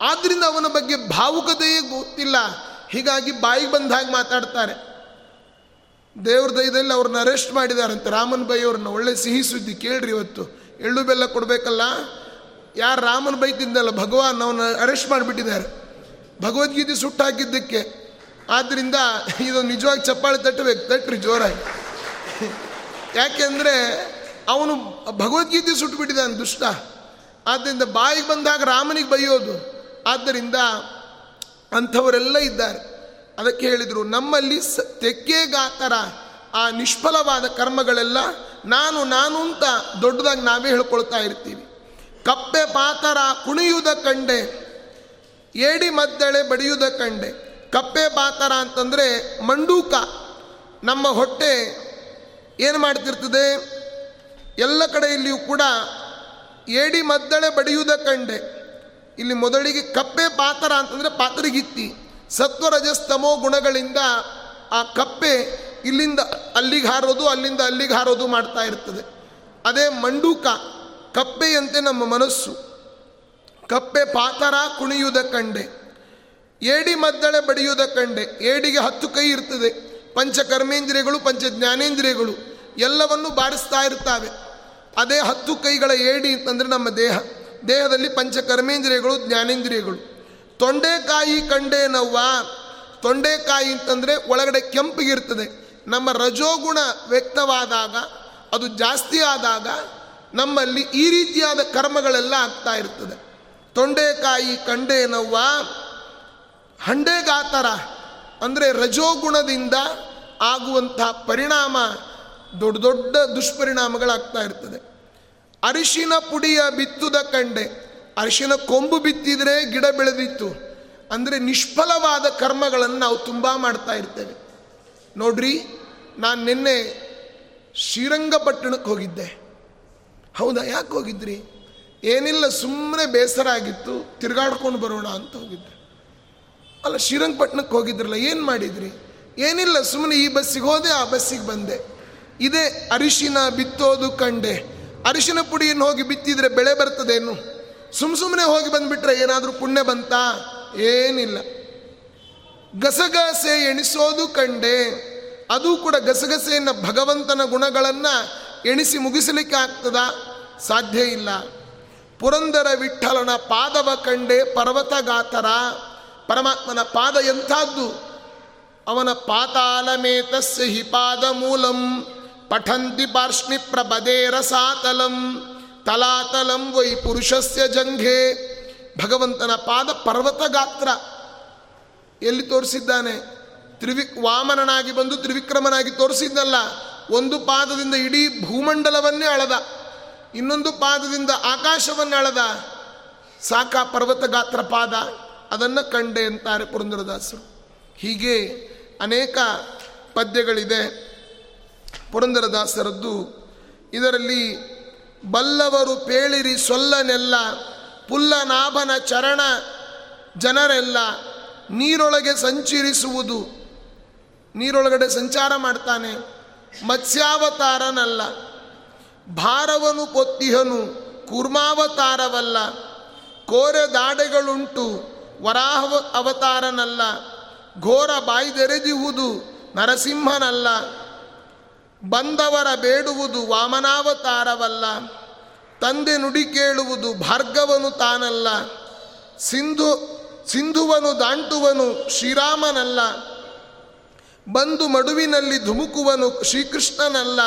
ಆದ್ದರಿಂದ ಅವನ ಬಗ್ಗೆ ಭಾವುಕತೆಯೇ ಗೊತ್ತಿಲ್ಲ. ಹೀಗಾಗಿ ಬಾಯಿಗೆ ಬಂದ ಮಾತಾಡ್ತಾರೆ. ದೇವ್ರ ದಯದಲ್ಲಿ ಅವ್ರನ್ನ ಅರೆಸ್ಟ್ ಮಾಡಿದಾರಂತೆ. ರಾಮನ್ ಬೈ ಅವ್ರನ್ನ ಒಳ್ಳೆ ಸಿಹಿ ಸುದ್ದಿ ಕೇಳ್ರಿ ಇವತ್ತು. ಎಳ್ಳು ಬೆಲ್ಲ ಕೊಡಬೇಕಲ್ಲ? ಯಾರು ರಾಮನ್ ಬೈ ತಿಂದಲ್ಲ, ಭಗವಾನ್ ಅವನ ಅರೆಸ್ಟ್ ಮಾಡಿಬಿಟ್ಟಿದ್ದಾರೆ. ಭಗವದ್ಗೀತೆ ಸುಟ್ಟು ಹಾಕಿದ್ದಕ್ಕೆ. ಆದ್ದರಿಂದ ಇದು ನಿಜವಾಗಿ ಚಪ್ಪಾಳೆ ತಟ್ಟಬೇಕು. ತಟ್ರಿ ಜೋರಾಗಿ. ಯಾಕೆಂದರೆ ಅವನು ಭಗವದ್ಗೀತೆ ಸುಟ್ಟುಬಿಟ್ಟಿದ್ದಾನೆ ದುಷ್ಟ. ಆದ್ದರಿಂದ ಬಾಯಿಗೆ ಬಂದಾಗ ರಾಮನಿಗೆ ಬೈಯೋದು. ಆದ್ದರಿಂದ ಅಂಥವರೆಲ್ಲ ಇದ್ದಾರೆ. ಅದಕ್ಕೆ ಹೇಳಿದರು, ನಮ್ಮಲ್ಲಿ ಸ ತೆಕ್ಕೆಗಾತರ. ಆ ನಿಷ್ಫಲವಾದ ಕರ್ಮಗಳೆಲ್ಲ ನಾನು ನಾನು ಅಂತ ದೊಡ್ಡದಾಗಿ ನಾವೇ ಹೇಳ್ಕೊಳ್ತಾ ಇರ್ತೀವಿ. ಕಪ್ಪೆ ಪಾತರ ಕುಣಿಯುವುದ ಕಂಡೆ, ಏಡಿ ಮದ್ದಳೆ ಬಡಿಯುವುದ ಕಂಡೆ. ಕಪ್ಪೆ ಪಾತರ ಅಂತಂದರೆ ಮಂಡೂಕ. ನಮ್ಮ ಹೊಟ್ಟೆ ಏನು ಮಾಡ್ತಿರ್ತದೆ? ಎಲ್ಲ ಕಡೆಯಲ್ಲಿಯೂ ಕೂಡ ಏಡಿ ಮದ್ದಳೆ ಬಡಿಯುವುದ ಕಂಡೆ. ಇಲ್ಲಿ ಮೊದಲಿಗೆ ಕಪ್ಪೆ ಪಾತರ ಅಂತಂದರೆ ಪಾತ್ರಿಗಿತ್ತಿ. ಸತ್ವರಜಸ್ತಮೋ ಗುಣಗಳಿಂದ ಆ ಕಪ್ಪೆ ಇಲ್ಲಿಂದ ಅಲ್ಲಿಗೆ ಹಾರೋದು, ಅಲ್ಲಿಂದ ಅಲ್ಲಿಗೆ ಹಾರೋದು ಮಾಡ್ತಾ ಇರ್ತದೆ. ಅದೇ ಮಂಡೂಕ, ಕಪ್ಪೆಯಂತೆ ನಮ್ಮ ಮನಸ್ಸು. ಕಪ್ಪೆ ಪಾತರ ಕುಣಿಯುವುದ ಕಂಡೆ. ಏಡಿ ಮದ್ದಳೆ ಬಡಿಯುವುದ ಕಂಡೆ. ಏಡಿಗೆ ಹತ್ತು ಕೈ ಇರ್ತದೆ. ಪಂಚ ಪಂಚಜ್ಞಾನೇಂದ್ರಿಯಗಳು ಪಂಚ ಜ್ಞಾನೇಂದ್ರಿಯಗಳು ಎಲ್ಲವನ್ನು ಬಾರಿಸ್ತಾ ಇರ್ತಾವೆ ಅದೇ ಹತ್ತು ಕೈಗಳ ಏಡಿ ಅಂತಂದರೆ ನಮ್ಮ ದೇಹ. ದೇಹದಲ್ಲಿ ಪಂಚಕರ್ಮೇಂದ್ರಿಯಗಳು, ಜ್ಞಾನೇಂದ್ರಿಯಗಳು. ತೊಂಡೆಕಾಯಿ ಕಂಡೆ ನವ್ವ. ತೊಂಡೆಕಾಯಿ ಅಂತಂದರೆ ಒಳಗಡೆ ಕೆಂಪಿಗಿರ್ತದೆ ನಮ್ಮ ರಜೋಗುಣ ವ್ಯಕ್ತವಾದಾಗ, ಅದು ಜಾಸ್ತಿ ಆದಾಗ ನಮ್ಮಲ್ಲಿ ಈ ರೀತಿಯಾದ ಕರ್ಮಗಳೆಲ್ಲ ಆಗ್ತಾ ಇರ್ತದೆ. ತೊಂಡೆಕಾಯಿ ಕಂಡೆ ನವ್ವ. ಹಂಡೆಗಾತರ. ಅಂದರೆ ರಜೋಗುಣದಿಂದ ಆಗುವಂತಹ ಪರಿಣಾಮ ದೊಡ್ಡ ದೊಡ್ಡ ದುಷ್ಪರಿಣಾಮಗಳಾಗ್ತಾ ಇರ್ತದೆ. ಅರಿಶಿನ ಪುಡಿಯ ಬಿತ್ತುದ ಕಂಡೆ, ಅರಿಶಿನ ಕೊಂಬು ಬಿತ್ತಿದ್ರೆ ಗಿಡ ಬೆಳೆದಿತ್ತು, ಅಂದರೆ ನಿಷ್ಫಲವಾದ ಕರ್ಮಗಳನ್ನು ನಾವು ತುಂಬ ಮಾಡ್ತಾ ಇರ್ತೇವೆ. ನೋಡ್ರಿ, ನಾನು ನಿನ್ನೆ ಶ್ರೀರಂಗಪಟ್ಟಣಕ್ಕೆ ಹೋಗಿದ್ದೆ. ಹೌದಾ, ಯಾಕೆ ಹೋಗಿದ್ರಿ? ಏನಿಲ್ಲ ಸುಮ್ಮನೆ ಬೇಸರ ಆಗಿತ್ತು, ತಿರುಗಾಡ್ಕೊಂಡು ಬರೋಣ ಅಂತ ಹೋಗಿದ್ದೆ. ಅಲ್ಲ ಶ್ರೀರಂಗಪಟ್ಟಣಕ್ಕೆ ಹೋಗಿದ್ರಲ್ಲ, ಏನು ಮಾಡಿದ್ರಿ? ಏನಿಲ್ಲ ಸುಮ್ಮನೆ ಈ ಬಸ್ಸಿಗೆ ಹೋದೆ, ಆ ಬಸ್ಸಿಗೆ ಬಂದೆ. ಇದೇ ಅರಿಶಿನ ಬಿತ್ತೋದು ಕಂಡೆ. ಅರಿಶಿನ ಪುಡಿಯನ್ನು ಹೋಗಿ ಬಿತ್ತಿದ್ರೆ ಬೆಳೆ ಬರ್ತದೇನು? ಸುಮ್ ಸುಮ್ಮನೆ ಹೋಗಿ ಬಂದುಬಿಟ್ರೆ ಏನಾದರೂ ಪುಣ್ಯ ಬಂತಾ? ಏನಿಲ್ಲ. ಗಸಗಸೆ ಎಣಿಸೋದು ಕಂಡೆ. ಅದು ಕೂಡ ಗಸಗಸೆಯನ್ನು ಭಗವಂತನ ಗುಣಗಳನ್ನು ಎಣಿಸಿ ಮುಗಿಸಲಿಕ್ಕೆ ಆಗ್ತದ? ಸಾಧ್ಯ ಇಲ್ಲ. ಪುರಂದರ ವಿಠಲನ ಪಾದವ ಕಂಡೆ ಪರ್ವತಗಾತರ. ಪರಮಾತ್ಮನ ಪಾದ ಎಂಥದ್ದು? ಅವನ ಪಾತಾಲಮೇತಸ್ಯ ಹಿ ಪಾದ ಮೂಲಂ, ಪಠಂತಿ ಪಾರ್ಷ್ಣಿ ಪ್ರಬದೇ ರಸಾತಲಂ, ತಲಾತಲಂ ವೈ ಪುರುಷಸ್ಯ ಜಂಘೆ. ಭಗವಂತನ ಪಾದ ಪರ್ವತ ಗಾತ್ರ ಎಲ್ಲಿ ತೋರಿಸಿದ್ದಾನೆ? ತ್ರಿವಿಕ್ ವಾಮನನಾಗಿ ಬಂದು ತ್ರಿವಿಕ್ರಮನಾಗಿ ತೋರಿಸಿದ್ದಲ್ಲ, ಒಂದು ಪಾದದಿಂದ ಇಡೀ ಭೂಮಂಡಲವನ್ನೇ ಅಳದ, ಇನ್ನೊಂದು ಪಾದದಿಂದ ಆಕಾಶವನ್ನೇ ಅಳದ. ಸಾಕ ಪರ್ವತ ಗಾತ್ರ ಪಾದ. ಅದನ್ನು ಕಂಡೆ ಅಂತಾರೆ ಪುರಂದರದಾಸರು. ಹೀಗೆ ಅನೇಕ ಪದ್ಯಗಳಿದೆ ಪುರಂದರದಾಸರದ್ದು. ಇದರಲ್ಲಿ ಬಲ್ಲವರು ಪೇಳಿರಿ ಸೊಲ್ಲನೆಲ್ಲ, ಪುಲ್ಲನಾಭನ ಚರಣ ಜನರೆಲ್ಲ ನೀರೊಳಗೆ ಸಂಚರಿಸುವುದು. ನೀರೊಳಗಡೆ ಸಂಚಾರ ಮಾಡ್ತಾನೆ, ಮತ್ಸ್ಯಾವತಾರನಲ್ಲ. ಭಾರವನು ಪೊತ್ತಿಹನು, ಕೂರ್ಮಾವತಾರವಲ್ಲ. ಕೋರೆ ದಾಡೆಗಳುಂಟು ವರಾಹ ಅವತಾರನಲ್ಲ, ಘೋರ ಬಾಯ್ದೆರೆದಿಹುದು ನರಸಿಂಹನಲ್ಲ, ಬಂದವರ ಬೇಡುವುದು ವಾಮನಾವತಾರವಲ್ಲ, ತಂದೆ ನುಡಿ ಕೇಳುವುದು ಭಾರ್ಗವನು ತಾನಲ್ಲ, ಸಿಂಧು, ಸಿಂಧುವನು ದಾಂಟುವನು ಶ್ರೀರಾಮನಲ್ಲ, ಬಂದು ಮಡುವಿನಲ್ಲಿ ಧುಮುಕುವನು ಶ್ರೀಕೃಷ್ಣನಲ್ಲ,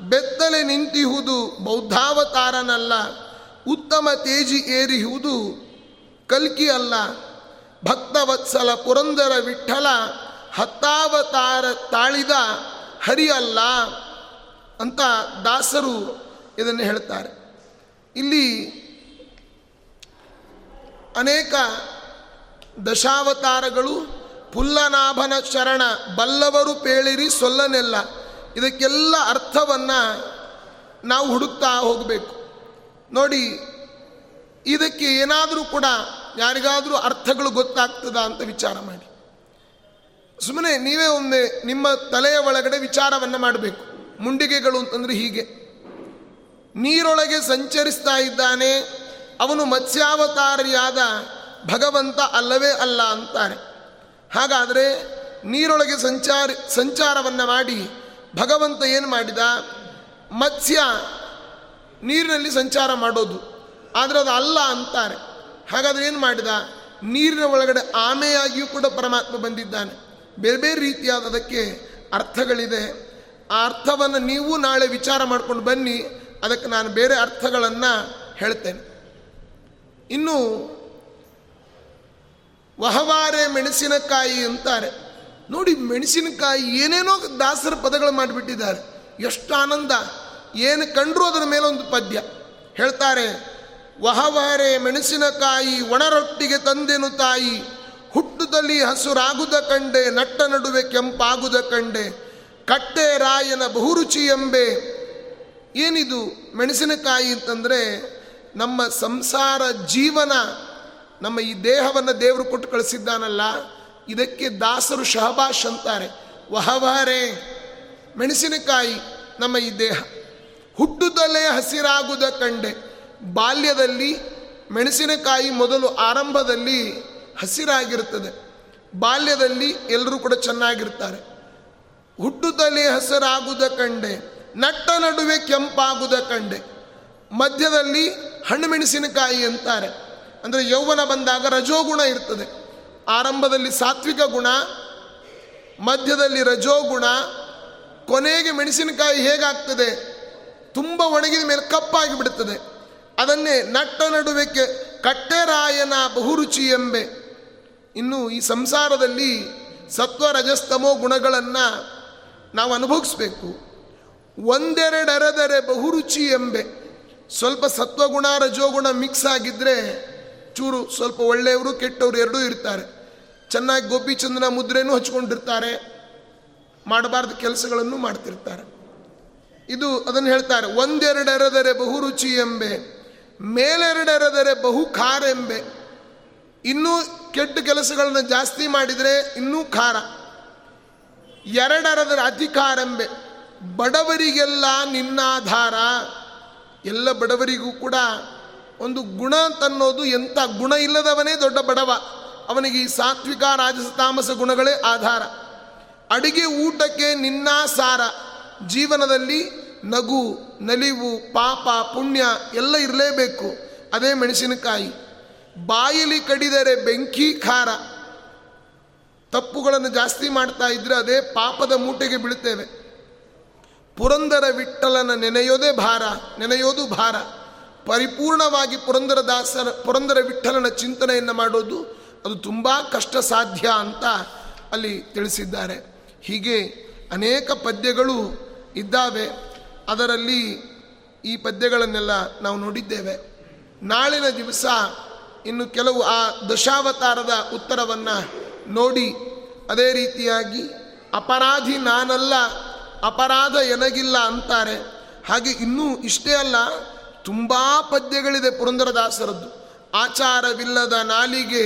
ಬೆತ್ತಲೆ ನಿಂತಿಹುದು ಬೌದ್ಧಾವತಾರನಲ್ಲ, ಉತ್ತಮ ತೇಜಿ ಏರಿಹುದು ಕಲ್ಕಿ ಅಲ್ಲ. ಭಕ್ತವತ್ಸಲ ಪುರಂದರ ವಿಠಲ, ಹತ್ತಾವತಾರ ತಾಳಿದ ಹರಿ ಅಲ್ಲ ಅಂತ ದಾಸರು ಇದನ್ನು ಹೇಳ್ತಾರೆ. ಇಲ್ಲಿ ಅನೇಕ ದಶಾವತಾರಗಳು, ಪುಲ್ಲನಾಭನ ಶರಣ, ಬಲ್ಲವರು ಪೇಳಿರಿ ಸೊಲ್ಲನೆಲ್ಲ, ಇದಕ್ಕೆಲ್ಲ ಅರ್ಥವನ್ನು ನಾವು ಹುಡುಕ್ತಾ ಹೋಗಬೇಕು. ನೋಡಿ, ಇದಕ್ಕೆ ಏನಾದರೂ ಕೂಡ ಯಾರಿಗಾದರೂ ಅರ್ಥಗಳು ಗೊತ್ತಾಗ್ತದ ಅಂತ ವಿಚಾರ ಮಾಡಿ. ಸುಮ್ಮನೆ ನೀವೇ ಒಮ್ಮೆ ನಿಮ್ಮ ತಲೆಯ ಒಳಗಡೆ ವಿಚಾರವನ್ನು ಮಾಡಬೇಕು. ಮುಂಡಿಗೆಗಳು ಅಂತಂದರೆ ಹೀಗೆ. ನೀರೊಳಗೆ ಸಂಚರಿಸ್ತಾ ಇದ್ದಾನೆ, ಅವನು ಮತ್ಸ್ಯಾವತಾರಿಯಾದ ಭಗವಂತ ಅಲ್ಲವೇ ಅಲ್ಲ ಅಂತಾರೆ ಹಾಗಾದರೆ ನೀರೊಳಗೆ ಸಂಚಾರ, ಸಂಚಾರವನ್ನು ಮಾಡಿ, ಭಗವಂತ ಏನು ಮಾಡಿದ? ಮತ್ಸ್ಯ ನೀರಿನಲ್ಲಿ ಸಂಚಾರ ಮಾಡೋದು. ಆದರೆ ಅದು ಅಲ್ಲ ಅಂತಾರೆ. ಹಾಗಾದರೆ ಏನು ಮಾಡಿದ? ನೀರಿನ ಒಳಗಡೆ ಆಮೆಯಾಗಿಯೂ ಕೂಡ ಪರಮಾತ್ಮ ಬಂದಿದ್ದಾನೆ. ಬೇರೆ ಬೇರೆ ರೀತಿಯಾದ ಅದಕ್ಕೆ ಅರ್ಥಗಳಿದೆ. ಆ ಅರ್ಥವನ್ನು ನೀವು ನಾಳೆ ವಿಚಾರ ಮಾಡ್ಕೊಂಡು ಬನ್ನಿ. ಅದಕ್ಕೆ ನಾನು ಬೇರೆ ಅರ್ಥಗಳನ್ನು ಹೇಳ್ತೇನೆ. ಇನ್ನು ವಹವಾರೆ ಮೆಣಸಿನಕಾಯಿ ಅಂತಾರೆ. ನೋಡಿ, ಮೆಣಸಿನಕಾಯಿ ಏನೇನೋ ದಾಸರ ಪದಗಳು ಮಾಡಿಬಿಟ್ಟಿದ್ದಾರೆ. ಎಷ್ಟು ಆನಂದ. ಏನು ಕಂಡ್ರು ಅದರ ಮೇಲೆ ಒಂದು ಪದ್ಯ. ಹೇಳ್ತಾರೆ ವಹವಾರೆ ಮೆಣಸಿನಕಾಯಿ ಒಣರೊಟ್ಟಿಗೆ ತಂದೆನು ತಾಯಿ. ಹುಟ್ಟುದಲ್ಲಿ ಹಸುರಾಗುದ ಕಂಡೆ, ನಟ್ಟ ನಡುವೆ ಕೆಂಪಾಗುದ ಕಂಡೆ. ಕಟ್ಟೆ ರಾಯನ ಬಹುರುಚಿ ಎಂಬೆ. ಏನಿದು ಮೆಣಸಿನಕಾಯಿ ಅಂತಂದರೆ ನಮ್ಮ ಸಂಸಾರ ಜೀವನ, ನಮ್ಮ ಈ ದೇಹವನ್ನು ದೇವರು ಕೊಟ್ಟು ಕಳಿಸಿದ್ದಾನಲ್ಲ, ಇದಕ್ಕೆ ದಾಸರು ಶಹಬಾಷ್ ಅಂತಾರೆ. ವಹವಾರೆ ಮೆಣಸಿನಕಾಯಿ ನಮ್ಮ ಈ ದೇಹ. ಹುಟ್ಟುದಲ್ಲೇ ಹಸಿರಾಗುದ ಕಂಡೆ. ಬಾಲ್ಯದಲ್ಲಿ ಮೆಣಸಿನಕಾಯಿ ಮೊದಲು ಆರಂಭದಲ್ಲಿ ಹಸಿರಾಗಿರುತ್ತದೆ. ಬಾಲ್ಯದಲ್ಲಿ ಎಲ್ಲರೂ ಕೂಡ ಚೆನ್ನಾಗಿರ್ತಾರೆ. ಹುಟ್ಟುತ್ತಲೇ ಹಸಿರಾಗುವುದ ಕಂಡೆ, ನಟ್ಟ ನಡುವೆ ಕೆಂಪಾಗುವುದ ಕಂಡೆ. ಮಧ್ಯದಲ್ಲಿ ಹಣ್ಣು ಮೆಣಸಿನಕಾಯಿ ಅಂತಾರೆ. ಅಂದರೆ ಯೌವನ ಬಂದಾಗ ರಜೋಗುಣ ಇರ್ತದೆ. ಆರಂಭದಲ್ಲಿ ಸಾತ್ವಿಕ ಗುಣ, ಮಧ್ಯದಲ್ಲಿ ರಜೋಗುಣ. ಕೊನೆಗೆ ಮೆಣಸಿನಕಾಯಿ ಹೇಗಾಗ್ತದೆ? ತುಂಬ ಒಣಗಿದ ಮೇಲೆ ಕಪ್ಪಾಗಿ ಬಿಡುತ್ತದೆ. ಅದನ್ನೇ ನಟ್ಟ ನಡುವೆಕ್ಕೆ ಕಟ್ಟೆರಾಯನ ಬಹುರುಚಿ ಎಂಬೆ. ಇನ್ನು ಈ ಸಂಸಾರದಲ್ಲಿ ಸತ್ವ ರಜಸ್ತಮೋ ಗುಣಗಳನ್ನು ನಾವು ಅನುಭವಿಸ್ಬೇಕು. ಒಂದೆರಡರೆದರೆ ಬಹುರುಚಿ ಎಂಬೆ. ಸ್ವಲ್ಪ ಸತ್ವಗುಣ, ರಜೋಗುಣ ಮಿಕ್ಸ್ ಆಗಿದ್ದರೆ ಚೂರು ಸ್ವಲ್ಪ ಒಳ್ಳೆಯವರು, ಕೆಟ್ಟವರು ಎರಡೂ ಇರ್ತಾರೆ. ಚೆನ್ನಾಗಿ ಗೋಪಿಚಂದ್ರನ ಮುದ್ರೆನೂ ಹಚ್ಕೊಂಡಿರ್ತಾರೆ. ಮಾಡಬಾರ್ದು ಕೆಲಸಗಳನ್ನು ಮಾಡ್ತಿರ್ತಾರೆ. ಇದು ಅದನ್ನು ಹೇಳ್ತಾರೆ, ಒಂದೆರಡರೆದರೆ ಬಹುರುಚಿ ಎಂಬೆ. ಮೇಲೆರಡೆರೆದರೆ ಬಹು ಖಾರ ಎಂಬೆ ಇನ್ನೂ ಕೆಟ್ಟ ಕೆಲಸಗಳನ್ನು ಜಾಸ್ತಿ ಮಾಡಿದರೆ ಇನ್ನೂ ಖಾರ. ಎರಡರದರ ಅಧಿಕಾರೆಂಬೆ. ಬಡವರಿಗೆಲ್ಲ ನಿನ್ನಾಧಾರ. ಎಲ್ಲ ಬಡವರಿಗೂ ಕೂಡ ಒಂದು ಗುಣ ತನ್ನೋದು ಎಂಥ ಗುಣ ಇಲ್ಲದವನೇ ದೊಡ್ಡ ಬಡವ. ಅವನಿಗೆ ಈ ಸಾತ್ವಿಕ ರಾಜಸ ತಾಮಸ ಗುಣಗಳೇ ಆಧಾರ. ಅಡಿಗೆ ಊಟಕ್ಕೆ ನಿನ್ನ ಸಾರ ಜೀವನದಲ್ಲಿ ನಗು, ನಲಿವು, ಪಾಪ, ಪುಣ್ಯ ಎಲ್ಲ ಇರಲೇಬೇಕು. ಅದೇ ಮೆಣಸಿನಕಾಯಿ. ಬಾಯಿಲಿ ಕಡಿದರೆ ಬೆಂಕಿ, ಖಾರ. ತಪ್ಪುಗಳನ್ನು ಜಾಸ್ತಿ ಮಾಡ್ತಾ ಇದ್ರೆ ಅದೇ ಪಾಪದ ಮೂಟೆಗೆ ಬೀಳುತ್ತೇವೆ ಪುರಂದರ ವಿಠಲನ ನೆನೆಯೋದೇ ಭಾರ, ನೆನೆಯೋದು ಭಾರ. ಪರಿಪೂರ್ಣವಾಗಿ ಪುರಂದರ ದಾಸರ ಪುರಂದರ ವಿಠಲನ ಚಿಂತನೆಯನ್ನು ಮಾಡೋದು ಅದು ತುಂಬ ಕಷ್ಟ ಸಾಧ್ಯ ಅಂತ ಅಲ್ಲಿ ತಿಳಿಸಿದ್ದಾರೆ. ಹೀಗೆ ಅನೇಕ ಪದ್ಯಗಳು ಇದ್ದಾವೆ. ಅದರಲ್ಲಿ ಈ ಪದ್ಯಗಳನ್ನೆಲ್ಲ ನಾವು ನೋಡಿದ್ದೇವೆ. ನಾಳಿನ ದಿವಸ ಇನ್ನು ಕೆಲವು ಆ ದಶಾವತಾರದ ಉತ್ತರವನ್ನು ನೋಡಿ, ಅದೇ ರೀತಿಯಾಗಿ ಅಪರಾಧಿ ನಾನಲ್ಲ, ಅಪರಾಧ ಎನಗಿಲ್ಲ ಅಂತಾರೆ. ಹಾಗೆ ಇನ್ನೂ ಇಷ್ಟೇ ಅಲ್ಲ, ತುಂಬ ಪದ್ಯಗಳಿದೆ ಪುರಂದರದಾಸರದ್ದು. ಆಚಾರವಿಲ್ಲದ ನಾಲಿಗೆ,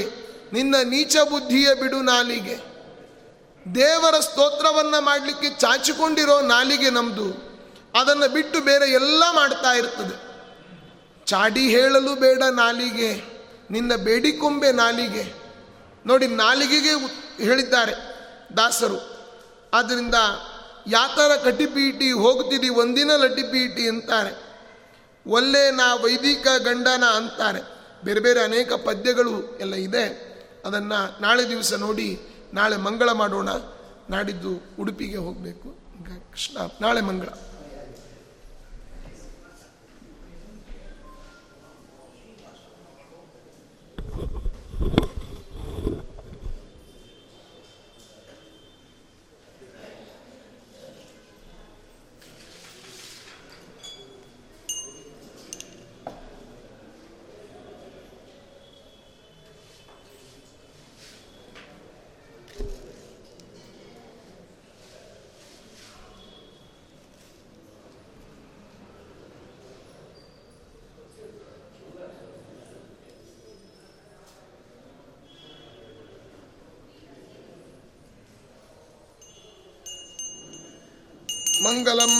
ನಿನ್ನ ನೀಚ ಬುದ್ಧಿಯ ಬಿಡು ನಾಲಿಗೆ. ದೇವರ ಸ್ತೋತ್ರವನ್ನು ಮಾಡಲಿಕ್ಕೆ ಚಾಚಿಕೊಂಡಿರೋ ನಾಲಿಗೆ ನಮ್ಮದು ಅದನ್ನು ಬಿಟ್ಟು ಬೇರೆ ಎಲ್ಲ ಮಾಡ್ತಾ ಇರ್ತದೆ. ಚಾಡಿ ಹೇಳಲು ಬೇಡ ನಾಲಿಗೆ, ನಿನ್ನ ಬೇಡಿಕೊಂಬೆ ನಾಲಿಗೆ. ನೋಡಿ, ನಾಲಿಗೆಗೆ ಹೇಳಿದ್ದಾರೆ ದಾಸರು. ಆದ್ದರಿಂದ ಯಾತರ ಕಟಿಪೀಟಿ ಹೋಗ್ತೀರಿ ಒಂದಿನ ಲಟಿಪೀಟಿ ಅಂತಾರೆ. ಒಲ್ಲೆ ನಾ ವೈದಿಕ ಗಂಡನ ಅಂತಾರೆ. ಬೇರೆ ಬೇರೆ ಅನೇಕ ಪದ್ಯಗಳು ಎಲ್ಲ ಇದೆ. ಅದನ್ನು ನಾಳೆ ದಿವಸ ನೋಡಿ, ನಾಳೆ ಮಂಗಳ ಮಾಡೋಣ. ನಾಡಿದ್ದು ಉಡುಪಿಗೆ ಹೋಗಬೇಕು. ಕೃಷ್ಣ, ನಾಳೆ ಮಂಗಳ.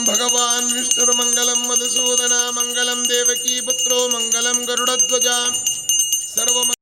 ಭಗವಾನ್ ವಿಷ್ಣುರ್ಮಂಗಲಂ ಮಧುಸೂದನ ಮಂಗಲಂ ದೇವಕೀ ಪುತ್ರೋ ಮಂಗಲಂ ಗರುಡಧ್ವಜ. ಸರ್ವ